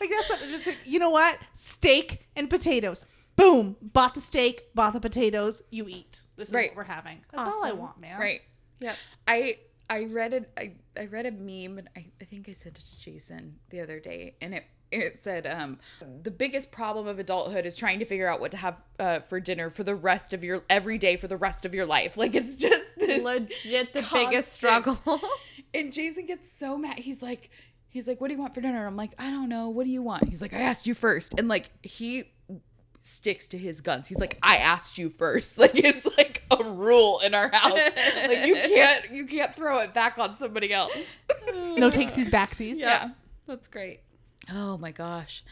Like that's what- just like, you know what? Steak and potatoes. Boom. Bought the steak, bought the potatoes, you eat. This is Right. what we're having. That's all I want, man. right. Yeah. I I read it. I, I read a meme and I, I think I sent it to Jason the other day and it it said um the biggest problem of adulthood is trying to figure out what to have uh, for dinner for the rest of your every day for the rest of your life (laughs) like it's just this Legit the constant- biggest struggle. (laughs) and Jason gets so mad he's like he's like what do you want for dinner? I'm like I don't know. What do you want? He's like I asked you first. And like he sticks to his guns. He's like I asked you first. (laughs) Like it's like a rule in our house. Like you (laughs) can't you can't throw it back on somebody else. (laughs) No takesies backsies. yeah That's great. oh my gosh.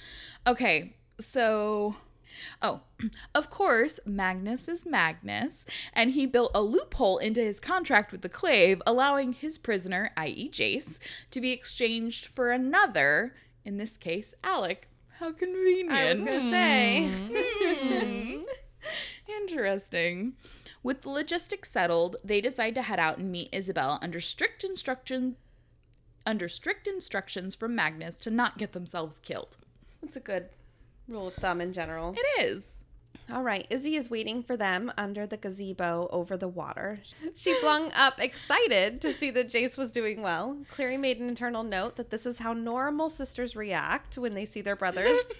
Okay so oh (clears throat) of course magnus is magnus and he built a loophole into his contract with the clave allowing his prisoner i.e jace to be exchanged for another in this case alec how convenient I was gonna say. Hmm. (laughs) Interesting. With the logistics settled, they decide to head out and meet Isabelle under strict instruction under strict instructions from Magnus to not get themselves killed. That's a good rule of thumb in general. It is. All right, Izzy is waiting for them under the gazebo over the water. (laughs) She flung up, excited to see that Jace was doing well. Clary made an internal note that this is how normal sisters react when they see their brothers. (laughs) (laughs)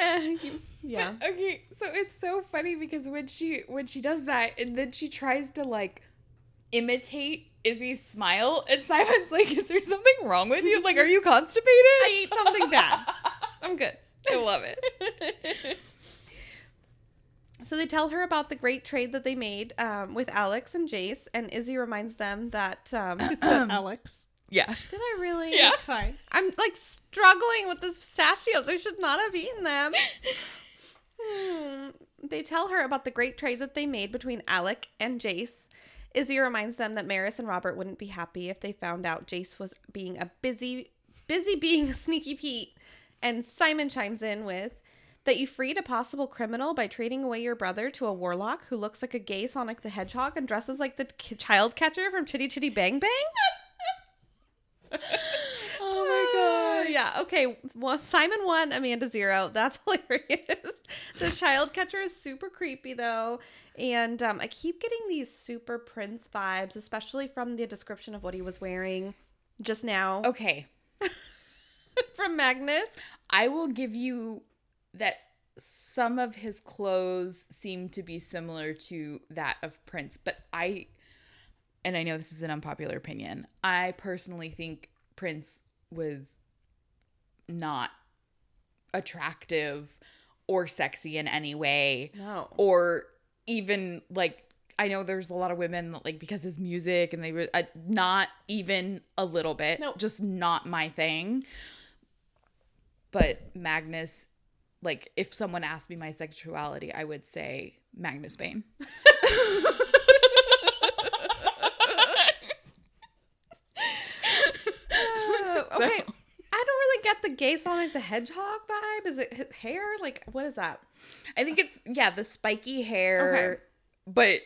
Uh, yeah. Okay, so it's so funny because when she when she does that and then she tries to like imitate Izzy's smile and Simon's (laughs) like, "Is there something wrong with you? Like, are you constipated?" I ate something bad. (laughs) I'm good. I love it. (laughs) So they tell her about the great trade that they made um, with Alex and Jace, and Izzy reminds them that. Um, (coughs) Alex. Yeah. did I really? Yeah. It's fine. I'm like struggling with the pistachios. I should not have eaten them. Hmm. They tell her about the great trade that they made between Alec and Jace. Izzy reminds them that Maryse and Robert wouldn't be happy if they found out Jace was being a busy, busy being a sneaky Pete. And Simon chimes in with that you freed a possible criminal by trading away your brother to a warlock who looks like a gay Sonic the Hedgehog and dresses like the child catcher from Chitty Chitty Bang Bang. (laughs) Oh my god. Yeah. Okay. Well, Simon won, Amanda zero. That's (laughs) hilarious. the child catcher is super creepy though, and um, I keep getting these super Prince vibes, especially from the description of what he was wearing just now (laughs) Okay. from Magnus. I will give you that some of his clothes seem to be similar to that of Prince, but I and I know this is an unpopular opinion. I personally think Prince was not attractive or sexy in any way No. or even like I know there's a lot of women that, like because his music and they were uh, not even a little bit, no. just not my thing. But Magnus, like if someone asked me my sexuality, I would say Magnus Bane. (laughs) (laughs) Uh, okay. I the gay Sonic the Hedgehog vibe. Is it his hair? Like, what is that? I think it's yeah the spiky hair, Okay. but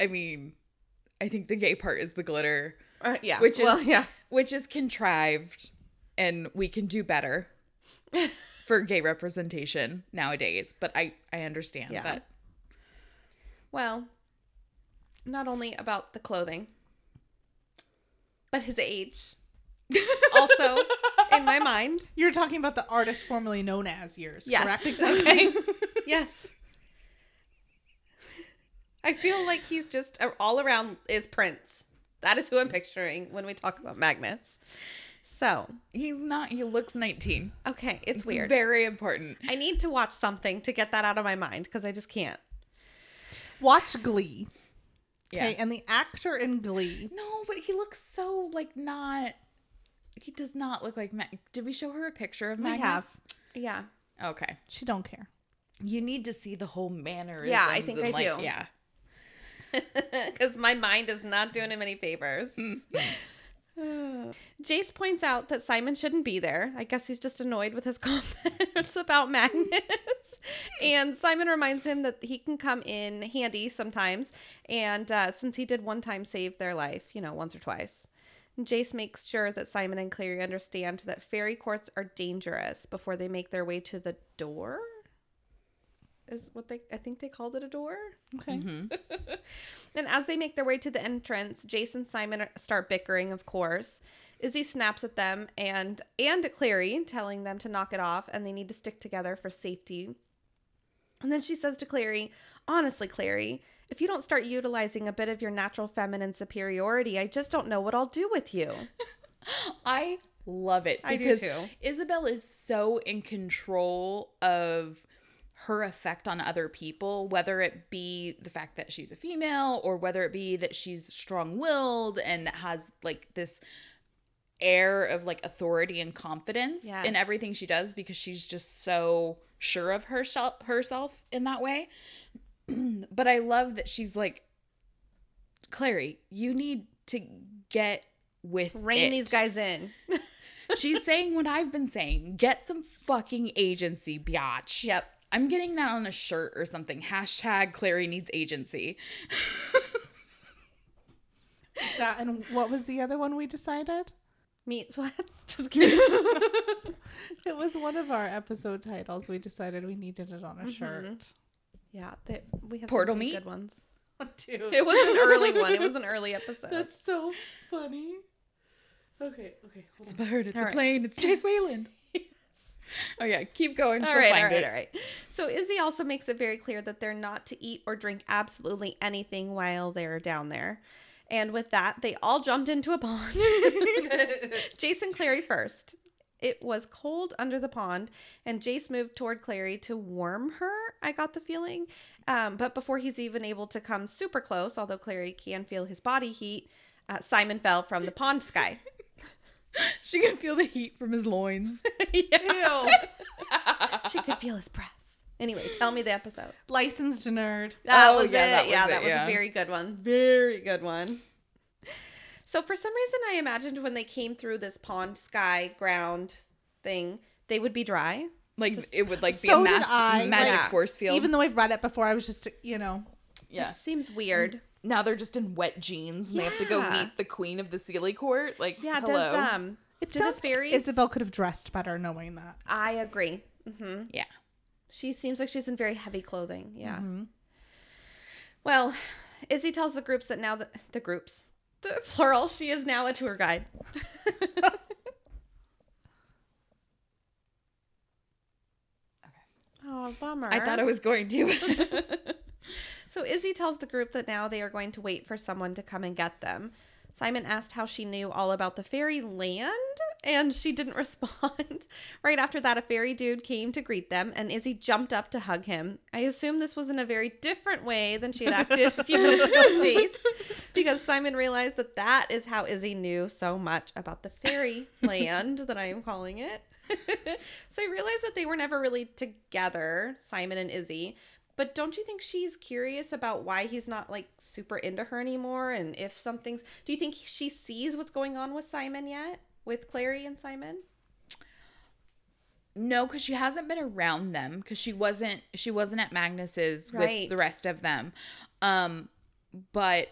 I mean, I think the gay part is the glitter. Uh, yeah. Which is- well, yeah. which is contrived and we can do better (laughs) for gay representation nowadays but i i understand Yeah. that Well, not only about the clothing, but his age. Also, in my mind, (laughs) You're talking about the artist formerly known as years, Yes, correct? (laughs) exactly. (laughs) yes. I feel like he's just uh, all around is Prince. That is who I'm picturing when we talk about Magnus. So, he's not he looks 19 okay, it's, it's weird. very important I need to watch something to get that out of my mind because I just can't. Watch Glee. yeah Okay, and the actor in Glee. no but he looks so like not he does not look like Mag- did we show her a picture of We Magnus have. Yeah. okay She don't care. you need to see the whole manner Yeah, I think I do. yeah (laughs) because my mind is not doing him any favors. Jace points out that Simon shouldn't be there. I guess he's just annoyed with his (laughs) comments about Magnus. and Simon reminds him that he can come in handy sometimes. And uh, since he did one time save their life, you know, once or twice. Jace makes sure that Simon and Clary understand that fairy courts are dangerous before they make their way to the door. Is what they, I think they called it a door. Okay. Mm-hmm. (laughs) And as they make their way to the entrance, Jason and Simon start bickering, of course. Izzy snaps at them and and at Clary, telling them to knock it off and they need to stick together for safety. And then she says to Clary, Honestly, Clary, if you don't start utilizing a bit of your natural feminine superiority, I just don't know what I'll do with you. (laughs) I love it I do because too. Isabelle is so in control of her effect on other people, whether it be the fact that she's a female or whether it be that she's strong-willed and has like this air of like authority and confidence Yes. in everything she does because she's just so sure of herself herself in that way. (clears throat) but I love that she's like Clary, you need to get with Rein it. these guys in. (laughs) She's saying what I've been saying. Get some fucking agency, biatch. Yep. I'm getting that on a shirt or something. Hashtag Clary needs agency. (laughs) That and what was the other one we decided? Meat sweats. (laughs) Just kidding. It was one of our episode titles. We decided we needed it on a mm-hmm. shirt. Yeah, they, we have Portal some meat? good ones. (laughs) Oh, dude, It was an early one. It was an (laughs) early episode. that's so funny. Okay, okay. It's a bird. It's All a right. plane. It's Chase (laughs) Wayland. Oh yeah, keep going. All She'll right, find all right, it. all right. So Izzy also makes it very clear that they're not to eat or drink absolutely anything while they're down there. And with that, they all jumped into a pond. Jason Clary first. It was cold under the pond, and Jace moved toward Clary to warm her. I got the feeling. Um, but before he's even able to come super close, although Clary can feel his body heat, uh, Simon fell from the pond sky. (laughs) She can feel the heat from his loins. (laughs) Ew. (laughs) she could feel his breath. Anyway, tell me the episode. Licensed nerd. That Oh, was yeah, it. that was yeah, it, that was yeah. a very good one. Very good one. So for some reason, I imagined when they came through this pond, sky, ground thing, they would be dry. Like it would like be So a did mass I. magic Yeah. force field. Even though I've read it before, I was just, you know, yeah. It seems weird. Now they're just in wet jeans and they have to go meet the queen of the Seelie Court. Like Yeah. hello. Does um? it do the sounds fairies? Isabelle could have dressed better knowing that. I agree. hmm yeah. She seems like she's in very heavy clothing. Yeah. Mm-hmm. Well, Izzy tells the groups that now that the groups, the plural, she is now a tour guide. (laughs) Oh, bummer. I thought I was going to. (laughs) So Izzy tells the group that now they are going to wait for someone to come and get them. Simon asked how she knew all about the fairy land, and she didn't (laughs) respond. right after that, a fairy dude came to greet them, and Izzy jumped up to hug him. I assume this was in a very different way than she had acted a few minutes ago, (laughs) Jace, because Simon realized that that is how Izzy knew so much about the fairy (laughs) land that I am calling it. so I realized that they were never really together, Simon and Izzy. But don't you think she's curious about why he's not like super into her anymore? And if something's. Do you think she sees what's going on with Simon yet? With Clary and Simon? no, because she hasn't been around them because she wasn't she wasn't at Magnus's Right. with the rest of them. Um, but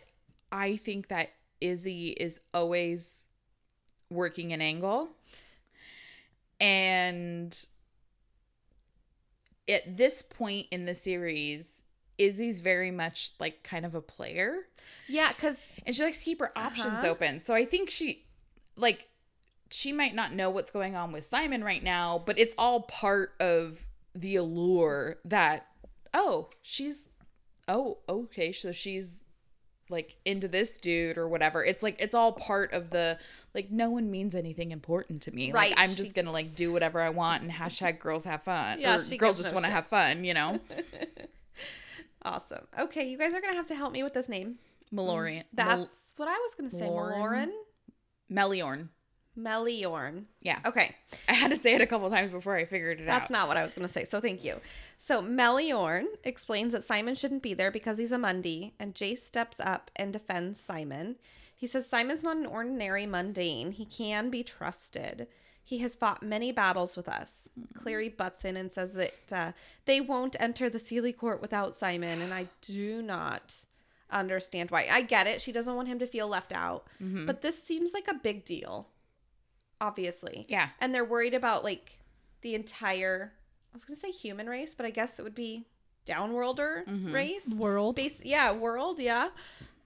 I think that Izzy is always working an angle. And at this point in the series, Izzy's very much like kind of a player. Yeah, because. And she likes to keep her options Uh-huh. open. So I think she like she might not know what's going on with Simon right now, but it's all part of the allure that oh, she's oh, okay, so she's like into this dude or whatever. It's like it's all part of the like no one means anything important to me. Right, Like I'm she- just gonna like do whatever I want and hashtag girls have fun. Yeah, or girls just no want to shit. have fun, you know? (laughs) Awesome. Okay, you guys are going to have to help me with this name. Malorian. That's what I was going to say. Maloran? Meliorn. Meliorn. Yeah. Okay. (laughs) I had to say it a couple times before I figured it That's out. That's not what I was going to say. So thank you. So Meliorn explains that Simon shouldn't be there because he's a Mundie, and Jace steps up and defends Simon. He says Simon's not an ordinary mundane. He can be trusted. He has fought many battles with us. Clary butts in and says that uh, they won't enter the Seelie court without Simon, and I do not understand why. I get it. She doesn't want him to feel left out, Mm-hmm. but this seems like a big deal, obviously Yeah. and they're worried about like the entire I was gonna say human race, but I guess it would be downworlder Mhm. race. World. Base yeah, world, yeah.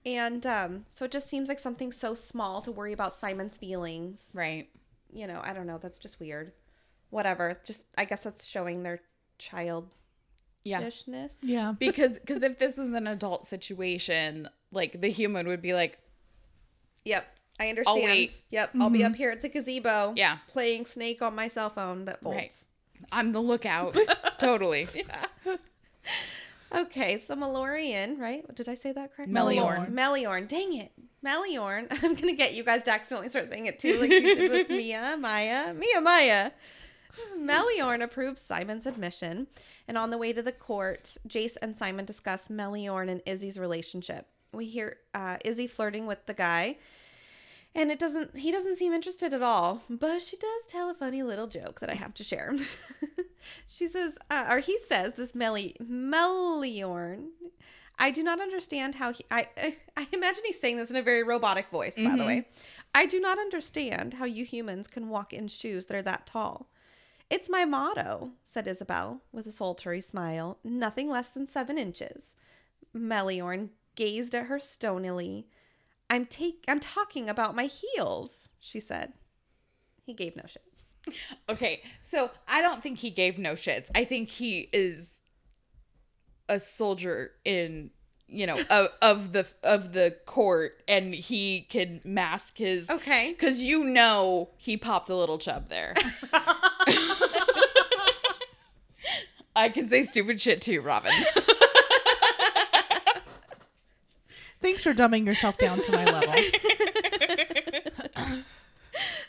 And um, so it just seems like something so small to worry about Simon's feelings. Right. You know, I don't know, that's just weird. Whatever. Just I guess that's showing their childishness. Yeah. Yeah. (laughs) Because because if this was an adult situation, like the human would be like, Yep. I understand. wait. Yep. I'll be up here at the gazebo Yeah. playing Snake on my cell phone that folds. Right. I'm the lookout. (laughs) totally. (laughs) Yeah. okay, so Malorian, right? Did I say that correctly? Meliorn. Meliorn. Dang it. Meliorn. (laughs) I'm going to get you guys to accidentally start saying it too, like you did with Mia, Maya. Mia, Maya. Meliorn approves Simon's admission, and on the way to the court, Jace and Simon discuss Meliorn and Izzy's relationship. We hear uh, Izzy flirting with the guy, and it doesn't. He doesn't seem interested at all. But she does tell a funny little joke that I have to share. (laughs) she says, uh, or he says, this Meli Meliorn I do not understand how he. I I imagine he's saying this in a very robotic voice. By the Mhm. way, I do not understand how you humans can walk in shoes that are that tall. It's my motto," said Isabelle with a sultry smile. "Nothing less than seven inches." Meliorn gazed at her stonily. "I'm take. I'm talking about my heels," she said. He gave no shits. Okay, so I don't think he gave no shits. I think he is a soldier in you know of, of the of the court and he can mask his Okay. because you know he popped a little chub there (laughs) (laughs) i can say stupid shit too robin (laughs) Thanks for dumbing yourself down to my level.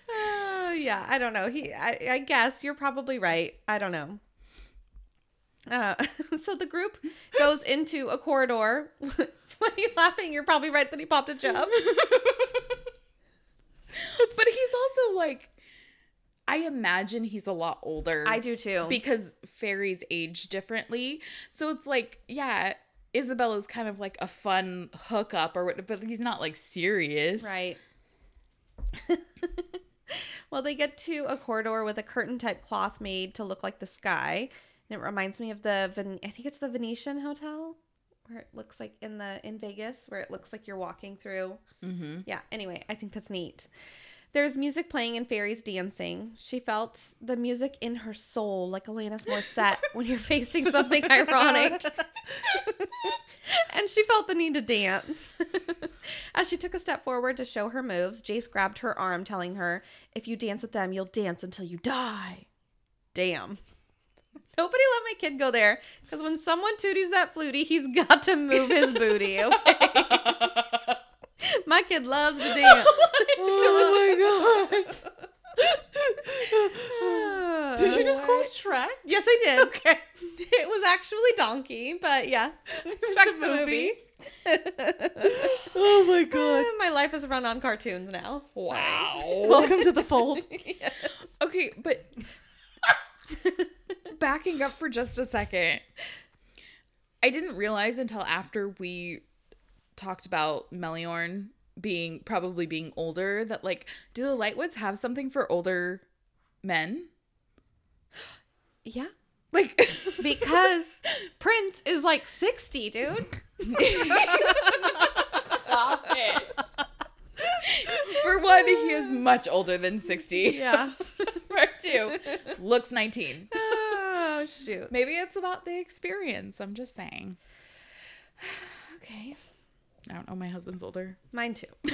Uh, (laughs) yeah, I don't know. He, I, I guess you're probably right. I don't know. Uh, (laughs) so the group goes into a corridor. (laughs) Why are you laughing? You're probably right that he popped a chub. but he's also like i imagine he's a lot older I do too. because fairies age differently. So it's like, yeah, Isabella's kind of like a fun hookup or what, but he's not like serious. right. (laughs) well, they get to a corridor with a curtain type cloth made to look like the sky. And it reminds me of the, Ven- I think it's the Venetian Hotel where it looks like in the, in Vegas, where it looks like you're walking through Mm-hmm. Yeah, anyway, I think that's neat. There's music playing and fairies dancing. She felt the music in her soul, like Alanis Morissette, (laughs) when you're facing something (laughs) oh ironic. (laughs) and she felt the need to dance. As she took a step forward to show her moves, Jace grabbed her arm, telling her, If you dance with them, you'll dance until you die. Damn. Nobody let my kid go there because when someone tooties that flutie, he's got to move his booty, okay? (laughs) my kid loves to (laughs) dance. (laughs) oh my god. Did you just quote What? Shrek? Yes, I did. Okay. It was actually Donkey, but yeah. Shrek the movie. Oh my god. Uh, my life is run on cartoons now. Wow. Welcome to the fold. yes. Okay, but backing up for just a second. I didn't realize until after we talked about Meliorn being probably being older that like do the Lightwoods have something for older men? Yeah. Like (laughs) Because Prince is like 60, dude. Stop it. For one, he is much older than 60. Yeah. (laughs) For two, looks 19. (laughs) oh, shoot. Maybe it's about the experience. I'm just saying. (sighs) Okay. I don't know. My husband's older. Mine too. (laughs) (laughs)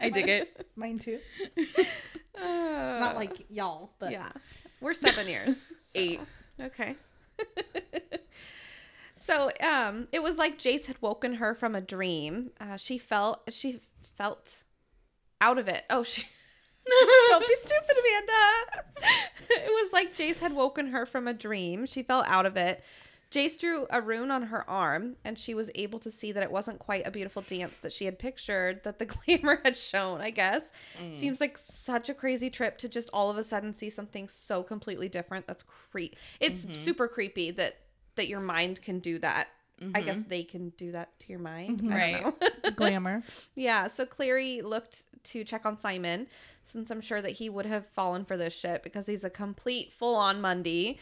I dig it. Mine too. Uh, Not like y'all, but yeah. We're seven years. (laughs) so- Eight. Okay. so, um, it was like Jace had woken her from a dream. Uh, she felt she felt out of it. Oh, she. Don't be stupid, Amanda. it was like Jace had woken her from a dream. She fell out of it. Jace drew a rune on her arm, and she was able to see that it wasn't quite a beautiful dance that she had pictured, that the (laughs) glamour had shown, I guess. Mm. Seems like such a crazy trip to just all of a sudden see something so completely different. That's creepy. It's mm-hmm. super creepy that that your mind can do that. I guess mm-hmm. they can do that to your mind. Right. (laughs) glamour. (laughs) Yeah, so Clary looked to check on Simon since I'm sure that he would have fallen for this shit because he's a complete full on Mundie.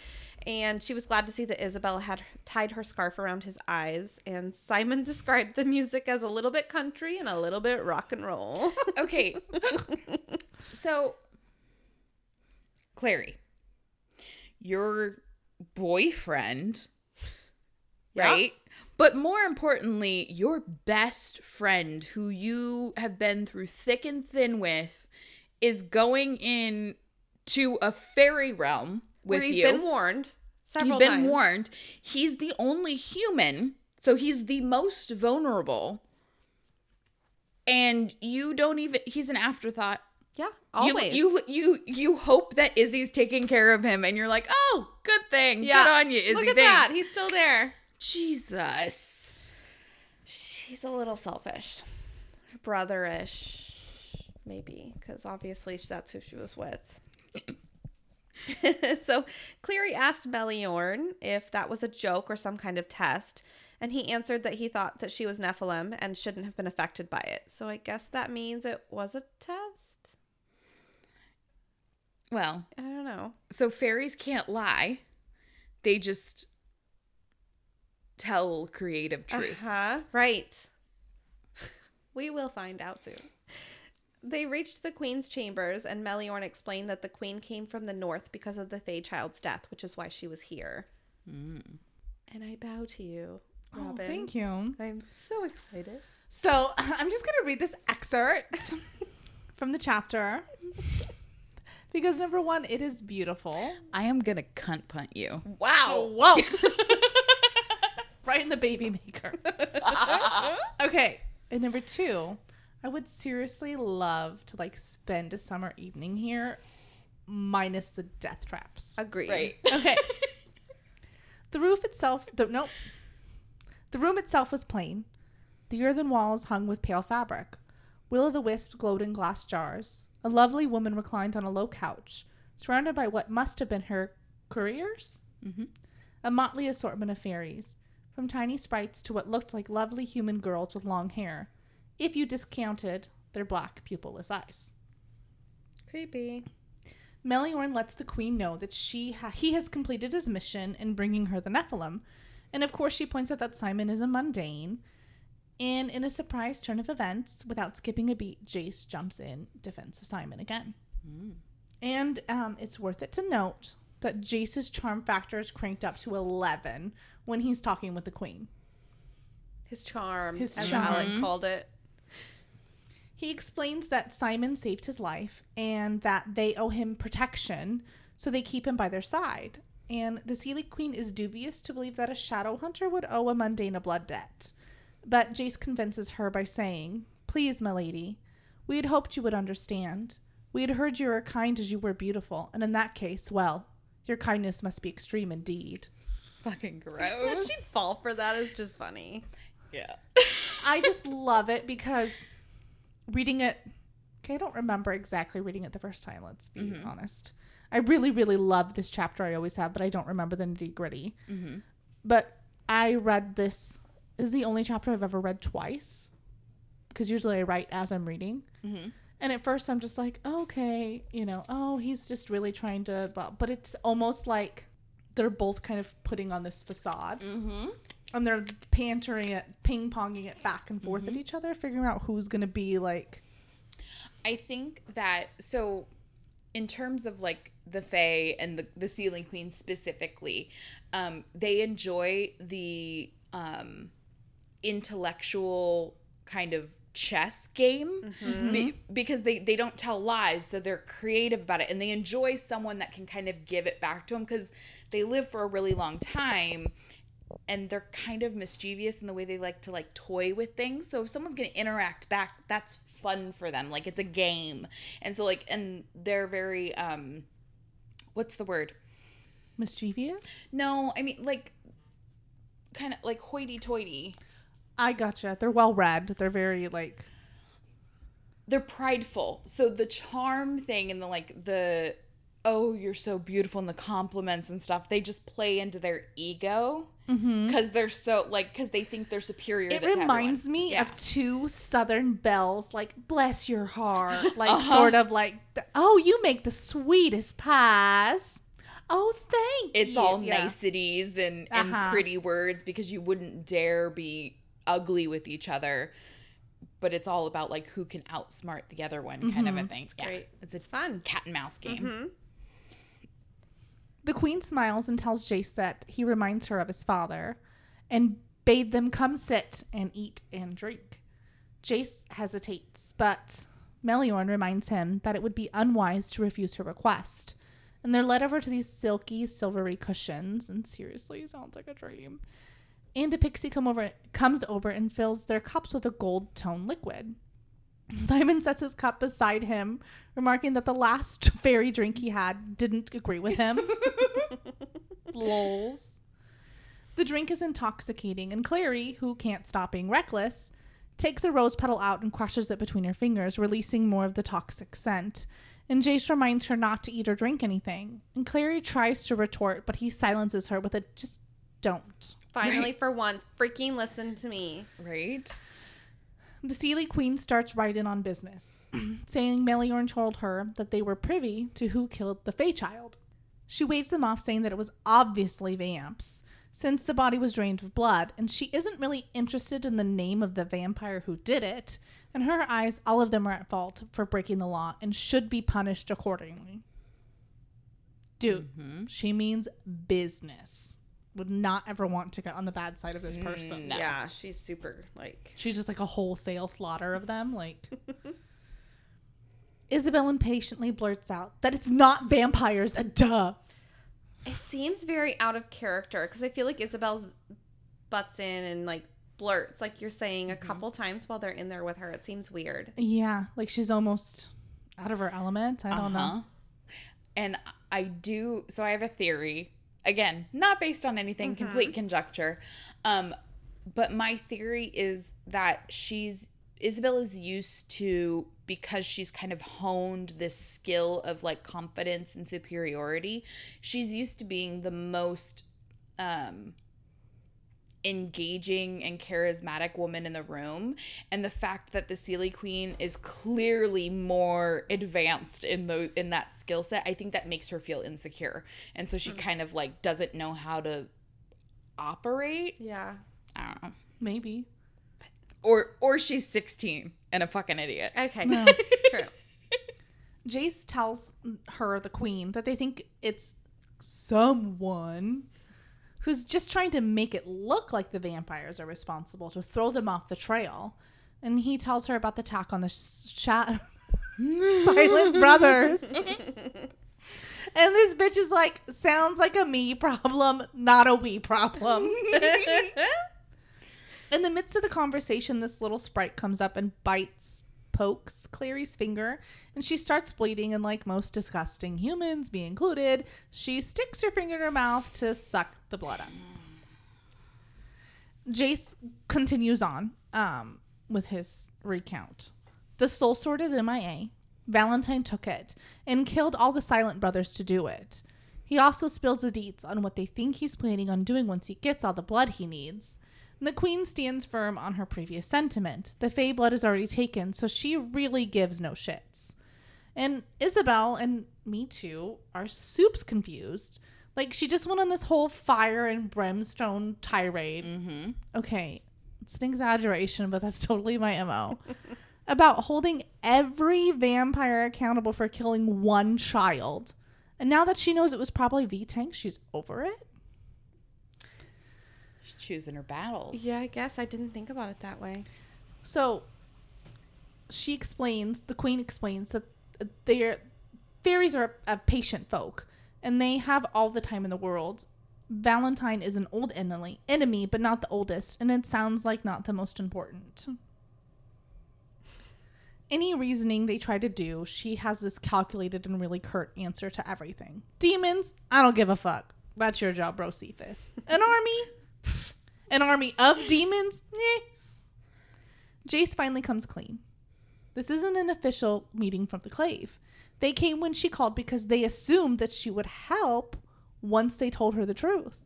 And she was glad to see that Isabella had tied her scarf around his eyes. And Simon (laughs) described the music as a little bit country and a little bit rock and roll. Okay. so, Clary, your boyfriend, Yeah. right? But more importantly, your best friend who you have been through thick and thin with is going in to a fairy realm with Where he's you. He's been warned several You've been times. warned. He's the only human, so he's the most vulnerable. And you don't even he's an afterthought. Yeah, You- always. You you you hope that Izzy's taking care of him and you're like, "Oh, good thing. Yeah. Good on you, Izzy." Look at Thanks." that. He's still there. Jesus. She's a little selfish. Brotherish, maybe, because obviously that's who she was with. (laughs) so Clary asked Meliorn if that was a joke or some kind of test. And he answered that he thought that she was Nephilim and shouldn't have been affected by it. So I guess that means it was a test? Well, I don't know. so fairies can't lie. They just tell creative truths. Uh-huh. Right. we will find out soon. They reached the queen's chambers, and Meliorn explained that the queen came from the north because of the Fey child's death, which is why she was here. And I bow to you, Robin. Oh, thank you. I'm so excited. So (laughs) I'm just going to read this excerpt (laughs) from the chapter (laughs) because number one, it is beautiful. I am gonna cunt punt you. Wow. Whoa. Right in the baby maker. (laughs) okay. And number two, I would seriously love to like spend a summer evening here minus the death traps. Agreed. Right. Okay. (laughs) the roof itself, the, nope. The room itself was plain. The earthen walls hung with pale fabric. Will o' the wisp glowed in glass jars. A lovely woman reclined on a low couch, surrounded by what must have been her couriers? Mhm. A motley assortment of fairies, from tiny sprites to what looked like lovely human girls with long hair, if you discounted their black pupilless eyes. Creepy. Meliorn lets the queen know that she ha- he has completed his mission in bringing her the Nephilim, and of course she points out that Simon is a mundane. And in a surprise turn of events, without skipping a beat, Jace jumps in defense of Simon again. And um, it's worth it to note that Jace's charm factor is cranked up to 11 when he's talking with the queen. His charm, His as charm. Alec mm-hmm. called it. He explains that Simon saved his life and that they owe him protection, so they keep him by their side. And the Seelie Queen is dubious to believe that a shadow hunter would owe a mundane a blood debt. But Jace convinces her by saying, Please, my lady, we had hoped you would understand. We had heard you were kind as you were beautiful, and in that case, well, your kindness must be extreme indeed. Fucking gross. (laughs) she'd fall for that is just funny. yeah. I just love it because reading it, okay, I don't remember exactly reading it the first time, let's be honest. I really, really love this chapter. I always have, but I don't remember the nitty gritty. Mhm. But I read this, this is the only chapter I've ever read twice because usually I write as I'm reading. Mhm. And at first I'm just like, okay, you know, oh, he's just really trying to, but, it's almost like they're both kind of putting on this facade Mm-hmm. and they're pantering it, ping ponging it back and forth at each other, figuring out who's gonna be like. I think that so in terms of like the Fae and the the Seelie Queen specifically, um, they enjoy the um, intellectual kind of chess game be- because they they don't tell lies so they're creative about it and they enjoy someone that can kind of give it back to them because they live for a really long time and they're kind of mischievous in the way they like to like toy with things. So if someone's gonna interact back, that's fun for them. Like it's a game. And so like and they're very um what's the word? Mischievous? No, I mean like kind of like hoity toity. I gotcha. They're well read. They're very like They're prideful. So the charm thing and the like the oh you're so beautiful and the compliments and stuff, they just play into their ego because they're so like because they think they're superior. it to everyone. reminds me Yeah. of two southern belles, like bless your heart, (laughs) like Uh-huh. sort of like oh you make the sweetest pies. Oh thank it's you. all Yeah. niceties and, and Uh-huh. pretty words because you wouldn't dare be ugly with each other but it's all about like who can outsmart the other one kind of a thing yeah great. it's It's fun. cat and mouse game Mm-hmm. The queen smiles and tells Jace that he reminds her of his father and bade them come sit and eat and drink. Jace hesitates, but Meliorn reminds him that it would be unwise to refuse her request. And they're led over to these silky, silvery cushions, and seriously, sounds like a dream. And a pixie come over, comes over and fills their cups with a gold tone liquid. (laughs) Simon sets his cup beside him, remarking that the last (laughs) fairy drink he had didn't agree with him. (laughs) Lols. The drink is intoxicating, and Clary, who can't stop being reckless, takes a rose petal out and crushes it between her fingers, releasing more of the toxic scent. And Jace reminds her not to eat or drink anything. And Clary tries to retort, but he silences her with a just don't. Finally, Right. for once, freaking listen to me. Right? The Seelie Queen starts right in on business, (clears throat) saying Meliorn told her that they were privy to who killed the Feychild. She waves them off, saying that it was obviously Vamps, since the body was drained of blood, and she isn't really interested in the name of the vampire who did it. In her eyes, all of them are at fault for breaking the law and should be punished accordingly. Dude, mm-hmm. she means business. Would not ever want to get on the bad side of this person. No. Yeah, she's super like. She's just like a wholesale slaughter of them. Like (laughs) Isabelle impatiently blurts out that it's not vampires. A duh. It seems very out of character because I feel like Isabelle's butts in and like blurts, like you're saying, a couple times while they're in there with her. It seems weird. Yeah, like she's almost out of her element. I don't know. Uh-huh. And I do so I have a theory. Again, not based on anything, complete conjecture. Um but my theory is that she's Isabelle is used to because she's kind of honed this skill of like confidence and superiority. She's used to being the most um engaging and charismatic woman in the room and the fact that the Seelie Queen is clearly more advanced in the in that skill set I think that makes her feel insecure and so she mm. kind of like doesn't know how to operate Yeah. I don't know Maybe. or or she's 16 and a fucking idiot Okay. No. (laughs) True. Jace tells her, the queen, that they think it's someone who's just trying to make it look like the vampires are responsible to throw them off the trail. And he tells her about the attack on the sh- (laughs) Silent Brothers. (laughs) and this bitch is like, sounds like a me problem, not a we problem. (laughs) In the midst of the conversation, this little sprite comes up and bites, pokes Clary's finger, and she starts bleeding. And like most disgusting humans, me included, she sticks her finger in her mouth to suck the blood up. Jace continues on um, with his recount. The soul sword is MIA. Valentine took it and killed all the silent brothers to do it. He also spills the deets on what they think he's planning on doing once he gets all the blood he needs. The queen stands firm on her previous sentiment. The Fey blood is already taken, so she really gives no shits. And Isabelle and me too are soups confused. Like she just went on this whole fire and brimstone tirade. mm-hmm Okay, it's an exaggeration, but that's (laughs) totally my MO. (laughs) about holding every vampire accountable for killing one child. And now that she knows it was probably V-Tang, she's over it. She's choosing her battles Yeah, I guess I didn't think about it that way. So she explains, the queen explains that they're fairies are a patient folk and they have all the time in the world. Valentine is an old enemy, enemy, but not the oldest, and it sounds like not the most important. Any reasoning they try to do, she has this calculated and really curt answer to everything. Demons, I don't give a fuck. That's your job, bro, Cephas. An army? An army of demons? Jace finally comes clean. This isn't an official meeting from the Clave. They came when she called because they assumed that she would help once they told her the truth.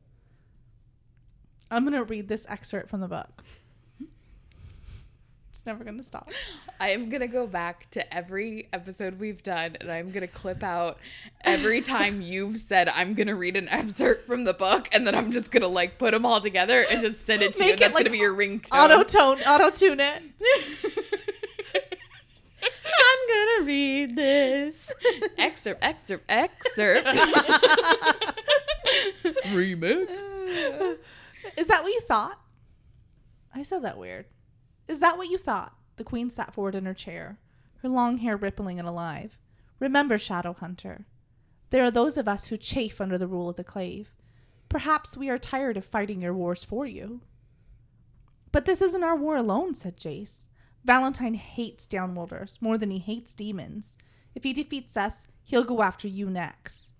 I'm going to read this excerpt from the book. It's never going to stop. I'm gonna go back to every episode we've done and I'm gonna clip out every time (laughs) you've said I'm gonna read an excerpt from the book and then I'm just gonna like put them all together and just send it to you. Make And it that's like gonna be your ringtone. Auto tone, auto tune it. (laughs) I'm gonna read this. excerpt, excerpt, excerpt. (laughs) Remix. Is that what you thought? I said that weird. Is that what you thought? The queen sat forward in her chair, her long hair rippling and alive. Remember, Shadow Hunter, there are those of us who chafe under the rule of the clave. Perhaps we are tired of fighting your wars for you. But this isn't our war alone, said Jace. Valentine hates downworlders more than he hates demons. If he defeats us, he'll go after you next.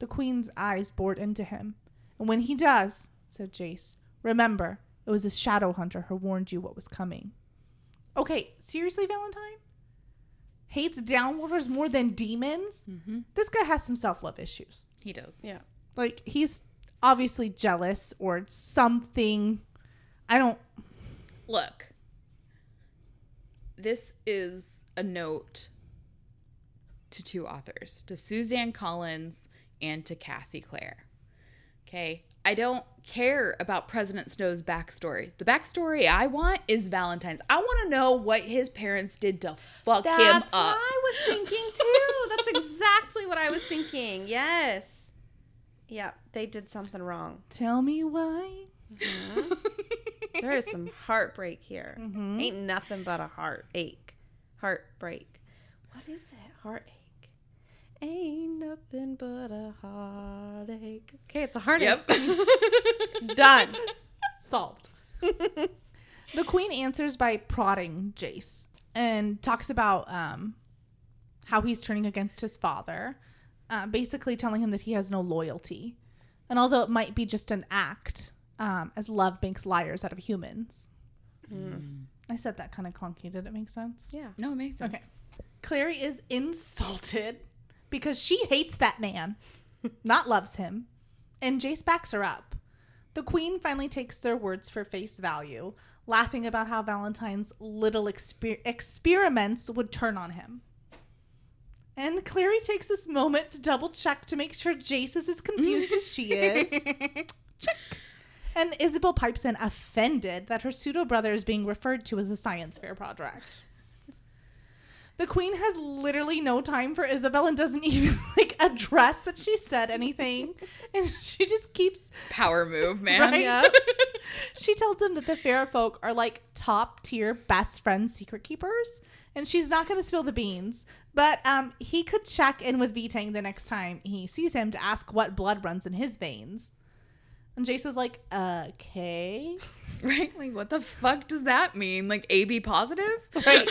The queen's eyes bored into him. And when he does, said Jace, remember, it was a shadow hunter who warned you what was coming. Okay, seriously, Valentine? Hates downworlders more than demons? Mm-hmm. This guy has some self love issues. He does. Yeah. Like, he's obviously jealous or something. I don't. Look, this is a note to two authors, to Suzanne Collins and to Cassie Clare. Okay. I don't care about President Snow's backstory. The backstory I want is Valentine's. I want to know what his parents did to fuck him up. That's what I was thinking (laughs) too. That's exactly what I was thinking. Yes. Yeah, they did something wrong. Tell me why. There is some heartbreak here. Mhm. Ain't nothing but a heartache. Heartbreak. What is it? Heartache. Ain't nothing but a heartache. Okay, it's a heartache. Yep. (laughs) Done. Solved. (laughs) the queen answers by prodding Jace and talks about um, how he's turning against his father, uh, basically telling him that he has no loyalty. And although it might be just an act, um, as love makes liars out of humans. I said that kind of clunky. Did it make sense? Yeah. no, it makes sense. Okay. Clary is insulted because she hates that man, not loves him, and Jace backs her up. The queen finally takes their words for face value, laughing about how Valentine's little exper- experiments would turn on him. And Clary takes this moment to double check to make sure Jace is as confused as she is. (laughs) Check. And Isabelle pipes in, offended that her pseudo brother is being referred to as a science fair project. The queen has literally no time for Isabelle and doesn't (laughs) even like address that she said anything. (laughs) And she just keeps Power move, man. Right? Yeah. (laughs) she tells him that the fair folk are like top tier best friend secret keepers. And she's not gonna spill the beans. But um he could check in with V-Tang the next time he sees him to ask what blood runs in his veins. And Jace is like, okay. Right? Like, what the fuck does that mean? Like, AB positive? Right.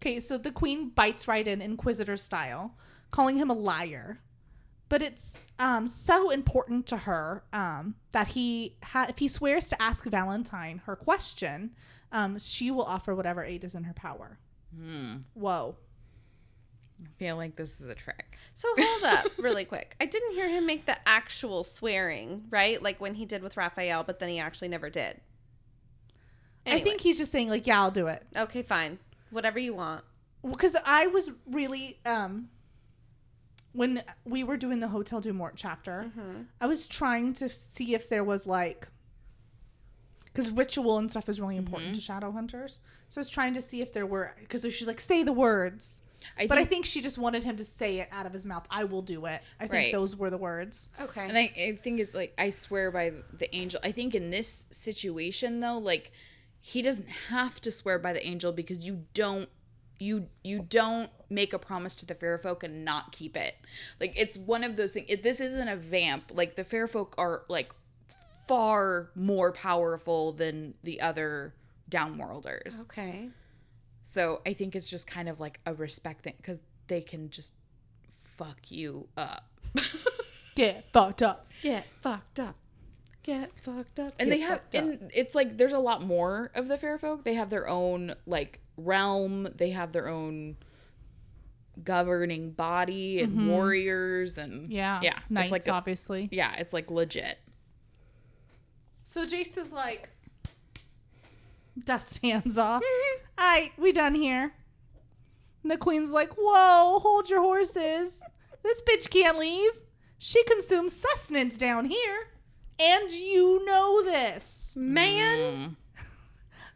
Okay, so the queen bites right in inquisitor style, calling him a liar. But it's um, so important to her um, that he, ha- if he swears to ask Valentine her question, um, she will offer whatever aid is in her power. Hmm. Whoa. I feel like this is a trick. So hold up (laughs) really quick. I didn't hear him make the actual swearing, right? Like when he did with Raphael, but then he actually never did. I think he's just saying like, yeah, I'll do it. Okay, fine. Whatever you want. Because I was really um, when we were doing the Hotel Dumort chapter, Mm-hmm. I was trying to see if there was like because ritual and stuff is really important to shadow hunters. So I was trying to see if there were because she's like say the words, I but I think, think she just wanted him to say it out of his mouth. I will do it. I think Right. those were the words. Okay. and I, I think it's like I swear by the angel. I think in this situation though, like he doesn't have to swear by the angel because you don't you you don't make a promise to the fair folk and not keep it. Like it's one of those things. It, this isn't a vamp. Like the fair folk are like far more powerful than the other downworlders. okay. So I think it's just kind of like a respect thing because they can just fuck you up. (laughs) Get fucked up. Get fucked up. Get fucked up. and they have fucked up. and it's like there's a lot more of the fair folk they have their own like realm they have their own governing body and mm-hmm. warriors and Yeah, yeah Knights, it's like a- obviously. yeah it's like legit So Jace is like, dust (laughs) hands off. Mm-hmm. Alright, we done here. And the queen's like, whoa, hold your horses. This bitch can't leave. She consumes sustenance down here. And you know this. man Mm.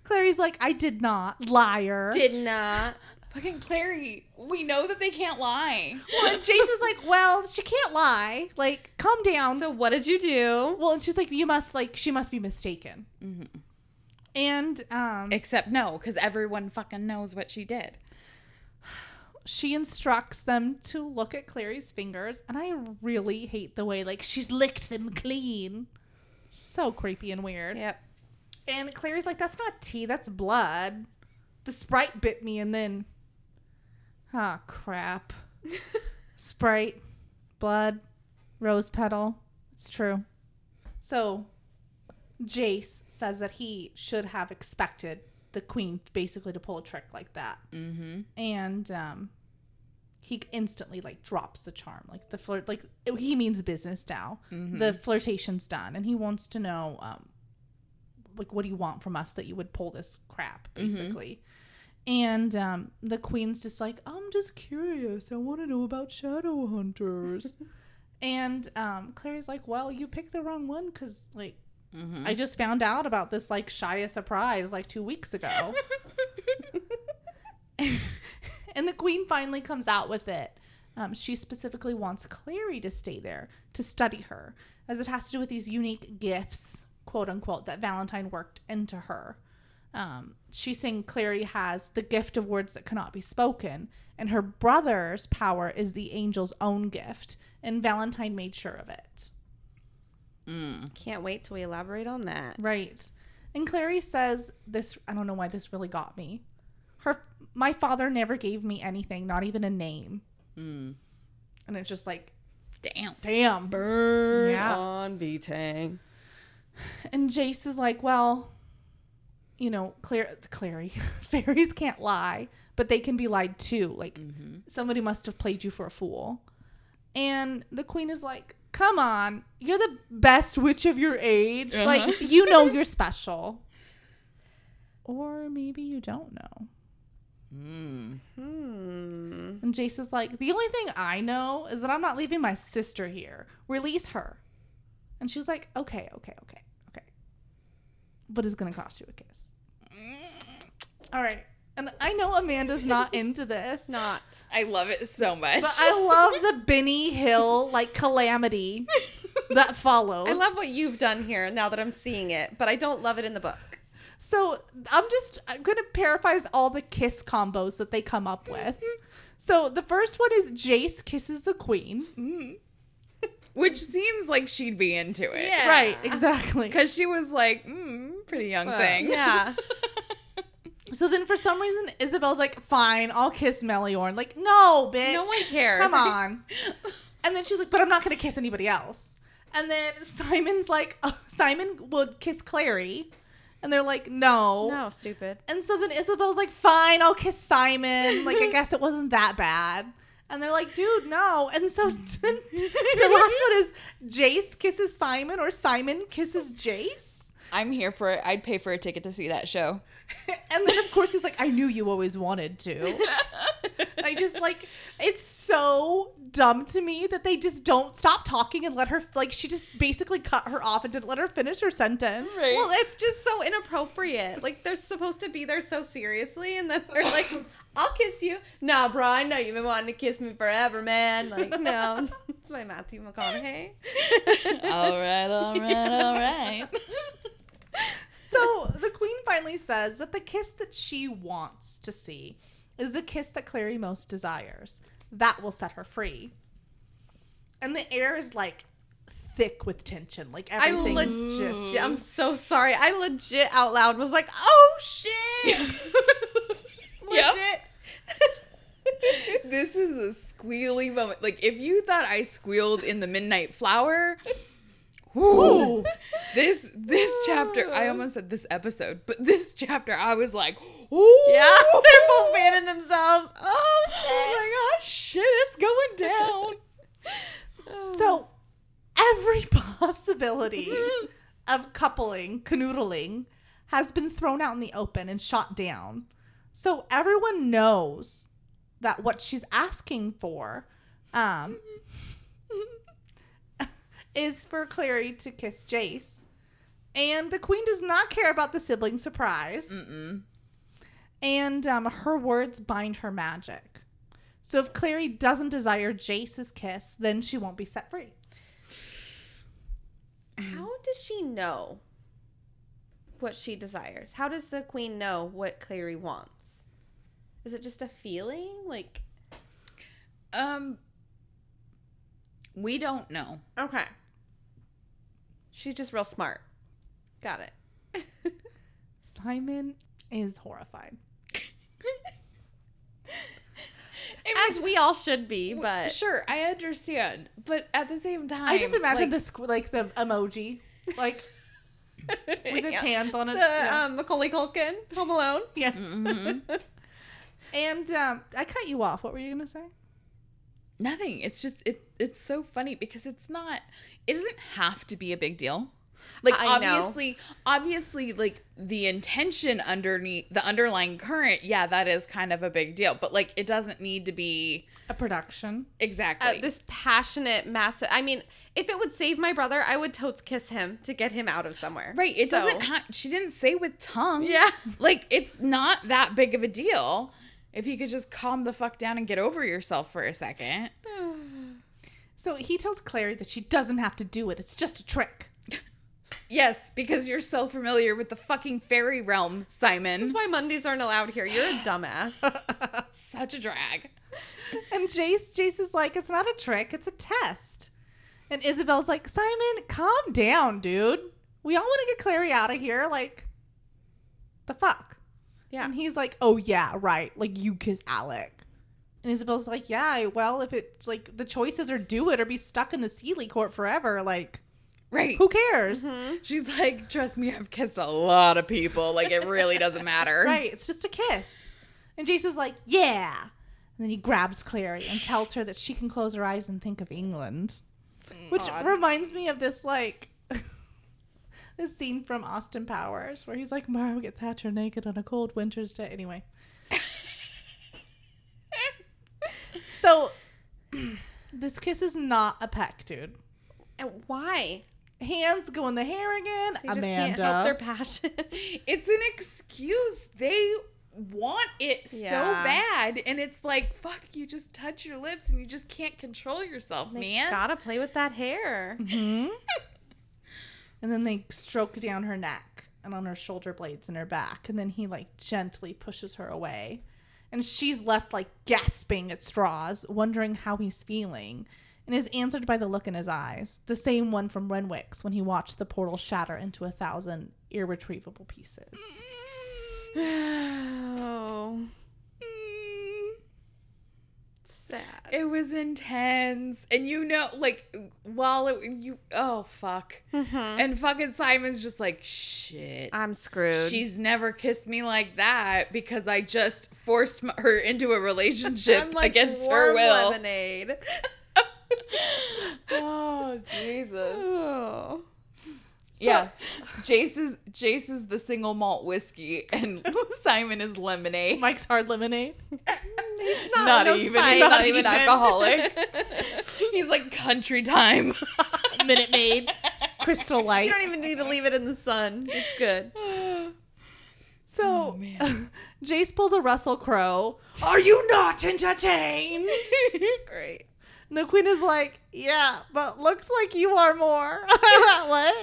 Clary's like, I did not. Liar. did not. fucking clary we know that they can't lie well, and Jace is like, well, she can't lie. Like, calm down. So what did you do? well, and she's like, you must, like, she must be mistaken. Mhm. And, um, except no because everyone fucking knows what she did she instructs them to look at Clary's fingers, and I really hate the way like she's licked them clean. So creepy and weird. Yep. And Clary's like, "That's not tea, that's blood." The sprite bit me, and then, ah, crap. (laughs) sprite, blood, rose petal. It's true. So, Jace says that he should have expected the queen basically to pull a trick like that mm-hmm and um, he instantly like drops the charm. Like the flirt, like he means business now. The flirtation's done, and he wants to know, um, like, what do you want from us that you would pull this crap, basically. And um, the queen's just like, I'm just curious. I want to know about shadow hunters. (laughs) and um, Clary's like, Well, you picked the wrong one because, like, Mm-hmm. I just found out about this like Shia surprise like two weeks ago. (laughs) and the queen finally comes out with it. Um, she specifically wants Clary to stay there to study her, as it has to do with these unique gifts, quote unquote, that Valentine worked into her. Um, she's saying Clary has the gift of words that cannot be spoken, and her brother's power is the angel's own gift, and Valentine made sure of it. Can't wait till we elaborate on that. Right. And Clary says this I don't know why this really got me. Her my father never gave me anything, not even a name. Mm. And it's just like, Damn. damn. Burn Yeah. on V-Tang. And Jace is like, well, you know, Claire Clary, (laughs) fairies can't lie, but they can be lied to. Like somebody must have played you for a fool. And the queen is like, come on, you're the best witch of your age. Like, you know (laughs) you're special. Or maybe you don't know. Mm. Hmm. And Jace is like, the only thing I know is that I'm not leaving my sister here. Release her. And she's like, okay, okay, okay, okay. But it's going to cost you a kiss. All right. And I know Amanda's not (laughs) into this. Not. I love it so much. But I love the (laughs) Benny Hill like calamity (laughs) that follows. I love what you've done here now that I'm seeing it, but I don't love it in the book. So I'm just I'm gonna paraphrase all the kiss combos that they come up with. So the first one is Jace kisses the queen. Which seems like she'd be into it. Yeah. Right, exactly. Because she was like, mm, pretty young So, thing. Yeah. So then for some reason Isabelle's like, fine, I'll kiss Meliorn. Like, no, bitch. No one cares. Come on. (laughs) And then she's like, but I'm not gonna kiss anybody else. And then Simon's like, oh, (laughs) Simon would kiss Clary. And they're like, no. no, stupid. And so then Isabelle's like, fine, I'll kiss Simon. Like, I (laughs) guess it wasn't that bad. And they're like, dude, no. And so then the last one is Jace kisses Simon or Simon kisses Jace. I'm here for it. I'd pay for a ticket to see that show. (laughs) And then, of course, he's like, I knew you always wanted to. (laughs) I just like, it's so dumb to me that they just don't stop talking and let her, like, she just basically cut her off and didn't let her finish her sentence. Right. Well, it's just so inappropriate. Like they're supposed to be there so seriously, and then they're like, (laughs) "I'll kiss you." Nah, bro, I know you've been wanting to kiss me forever, man. Like, no, it's my Matthew McConaughey. all right, all right, all right. So the queen finally says that the kiss that she wants to see is the kiss that Clary most desires. That will set her free. And the air is like thick with tension. Like I legit. just I'm so sorry. I legit out loud was like, "Oh shit!" (laughs) Yep. legit. (laughs) this is a squealy moment. Like if you thought I squealed in the Midnight Flower, Ooh. (laughs) this this chapter, I almost said this episode, but this chapter, I was like, ooh, Yeah, (laughs) they're both fanning themselves. Oh shit! Oh my gosh, shit, it's going (laughs) down. (sighs) So every possibility of coupling, canoodling, has been thrown out in the open and shot down. So everyone knows that what she's asking for um, is for Clary to kiss Jace. And the queen does not care about the sibling surprise. Mm-mm. And um, her words bind her magic. So if Clary doesn't desire Jace's kiss, then she won't be set free. How does she know what she desires? How does the queen know what Clary wants? Is it just a feeling? Like, Um, we don't know. okay. She's just real smart. Got it. Simon is horrified. (laughs) As we all should be, but sure, I understand, but at the same time, I just imagine like, the squ- like the emoji, like (laughs) with its Yeah. hands on it. The yeah. um, Macaulay Culkin, Home Alone. yes. Mhm. (laughs) And um, I cut you off. What were you gonna say? Nothing. It's just it it's so funny because it's not it doesn't have to be a big deal. Like I know. obviously obviously like the intention underneath the underlying current, yeah, that is kind of a big deal, but like it doesn't need to be A production. exactly. Uh, this passionate, massive. I mean, if it would save my brother, I would totes kiss him to get him out of somewhere. right, it So- doesn't have she didn't say with tongue. Yeah. Like it's not that big of a deal. If you could just calm the fuck down and get over yourself for a second. (sighs) So he tells Clary that she doesn't have to do it. It's just a trick. (laughs) Yes, because you're so familiar with the fucking fairy realm, Simon. This is why Mundies aren't allowed here. You're a (laughs) dumbass. (laughs) Such a drag. And Jace, Jace is like, it's not a trick, it's a test. And Isabelle's like, Simon, calm down, dude. We all want to get Clary out of here. Like, the fuck? Yeah. And he's like, oh, yeah, right. Like, you kiss Alec. And Isabelle's like, yeah, well, if it's like the choices are do it or be stuck in the Seelie court forever, like, Right. who cares? Mm-hmm. She's like, trust me, I've kissed a lot of people. Like, it really doesn't matter. (laughs) Right, it's just a kiss. And Jason's like, yeah. And then he grabs Clary and tells her that she can close her eyes and think of England. Which Odd. reminds me of this, like, this scene from Austin Powers where he's like, Margaret Thatcher naked on a cold winter's day. Anyway. (laughs) so, (clears throat) this kiss is not a peck, dude. And why? Hands go in the hair again. They just Amanda. can't help their passion. (laughs) It's an excuse. They want it so bad. And it's like, fuck, you just touch your lips and you just can't control yourself, They man. gotta play with that hair. Mm-hmm. (laughs) and then they stroke down her neck and on her shoulder blades and her back. And then he like gently pushes her away. And she's left like gasping at straws, wondering how he's feeling. And is answered by the look in his eyes, the same one from Renwick's when he watched the portal shatter into a thousand irretrievable pieces. (sighs) Oh, sad. It was intense. And you know, like, while it, you, oh, fuck. Mm-hmm. And fucking Simon's just like, shit. I'm screwed. She's never kissed me like that because I just forced her into a relationship (laughs) I'm like against her will. Lemonade. (laughs) oh Jesus! (laughs) Oh. Yeah, (laughs) Jace is Jace is the single malt whiskey, and (laughs) Simon is lemonade. Mike's hard lemonade. (laughs) He's Not no even- he's not even alcoholic. He's like country time. Minute Maid. Crystal Light. you don't even need to leave it in the sun. It's good. (sighs) So, Oh, man. Jace pulls a Russell Crowe. Are you not entertained? Great. And the queen is like, yeah, but looks like you are more. (laughs) what?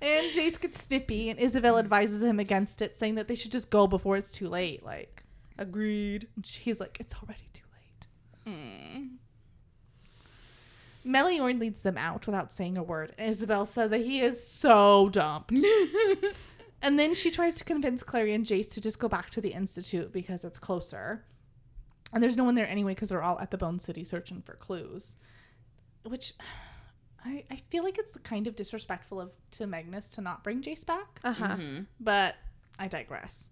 and Jace gets snippy, and Isabelle advises him against it, saying that they should just go before it's too late. Like, Agreed. and he's like, it's already too late. Mm. Meliorn leads them out without saying a word. and Isabelle says that he is so dumped. (laughs) and then she tries to convince Clary and Jace to just go back to the Institute because it's closer. And there's no one there anyway because they're all at the Bone City searching for clues. Which (sighs) I, I feel like it's kind of disrespectful of to Magnus to not bring Jace back. Uh huh. Mhm. But I digress.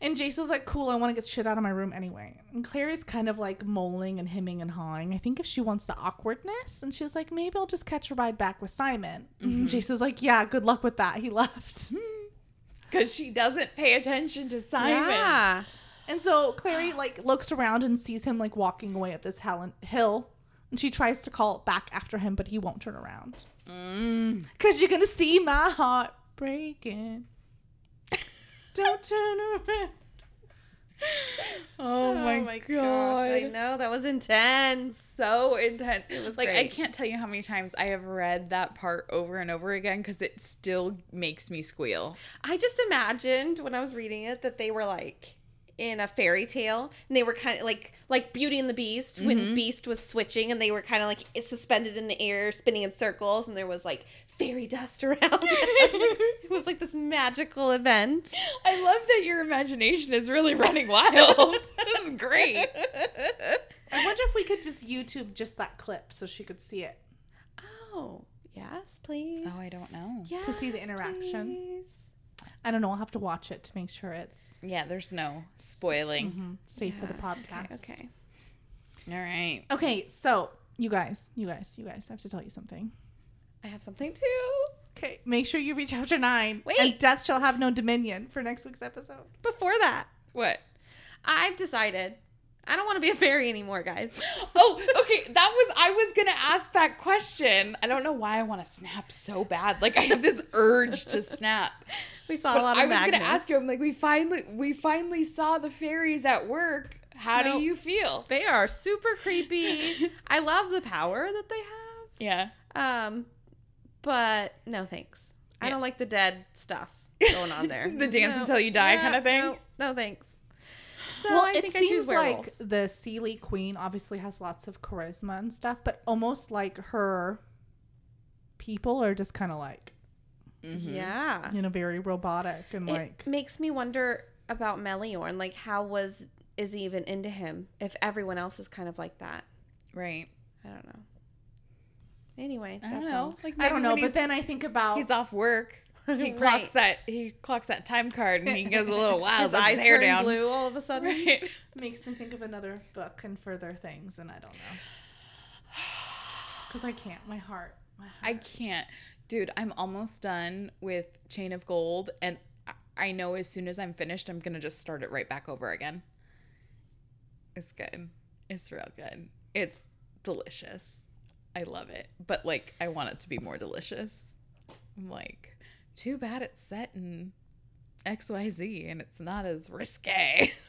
And Jace is like, cool, I want to get shit out of my room anyway. And Claire is kind of like moaning and hemming and hawing. I think if she wants the awkwardness, and she's like, maybe I'll just catch a ride back with Simon. And Jace is like, yeah, good luck with that. He left. (laughs) Because she doesn't pay attention to Simon. Yeah. And so Clary like looks around and sees him like walking away up this hill. And she tries to call back after him, but he won't turn around. Mm. Cause you're gonna see my heart breaking. (laughs) Don't turn around. Oh, my, god. I know that was intense. so intense. It was like I can't tell you how many times I have read that part over and over again because it still makes me squeal. I just imagined when I was reading it that they were like in a fairy tale and they were kind of like like Beauty and the Beast when mm-hmm. Beast was switching and they were kind of like suspended in the air spinning in circles and there was like fairy dust (laughs) around them. it was like this magical event. I love that your imagination is really running wild. (laughs) this is great. I wonder if we could just YouTube just that clip so she could see it. Oh, yes, please. Oh, I don't know. yes, to see the interaction. please. I don't know. I'll have to watch it to make sure it's Yeah, there's no spoiling. mhm, safe for the podcast. Okay. okay. All right. Okay, so you guys, you guys, you guys, I have to tell you something. I have something too. Okay, make sure you read chapter nine. Wait. And death shall have no dominion for next week's episode. Before that, What? I've decided I don't want to be a fairy anymore, guys. (laughs) Oh, okay. That was I was gonna ask that question. I don't know why I want to snap so bad. Like I have this urge to (laughs) snap. We saw But a lot of I was Magnus. gonna ask you. I'm like, we finally we finally saw the fairies at work. How Nope. do you feel? They are super creepy. (laughs) I love the power that they have. Yeah. Um, but no thanks. I don't like the dead stuff going on there. The dance until you die kinda thing? No, no thanks. So well, I it think I choose seems werewolf. like the Seelie Queen obviously has lots of charisma and stuff, but almost like her people are just kind of like, Mhm. yeah. you know, very robotic and It like. makes me wonder about Meliorn. Like, how was is he even into him if everyone else is kind of like that? Right. I don't know. Anyway, I that's don't know. all. Like I don't know, but then I think about he's off work. (laughs) He Right. clocks that he clocks that time card and he goes a little (laughs) wild. His lets eyes his hair turn down. blue all of a sudden. Right. (laughs) makes me think of another book and further things, and I don't know (sighs) because I can't. My heart. My heart. I can't. Dude, I'm almost done with Chain of Gold and I- I know as soon as I'm finished I'm going to just start it right back over again. It's good. It's real good. It's delicious. I love it. But like I want it to be more delicious. I'm like, too bad it's set in XYZ and it's not as risque. (laughs)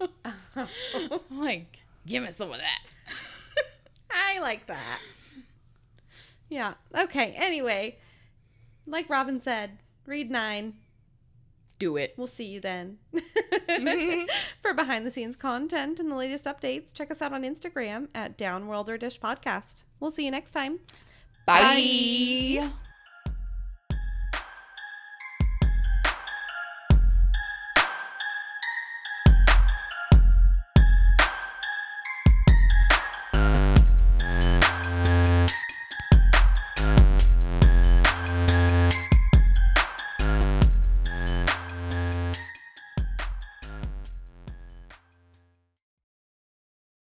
(laughs) Like, give me some of that. (laughs) I like that. Yeah. Okay. Anyway, like Robin said, read nine. Do it. We'll see you then. Mm-hmm. For behind the scenes content and the latest updates, check us out on Instagram at Downworlder Dish Podcast. We'll see you next time. Bye.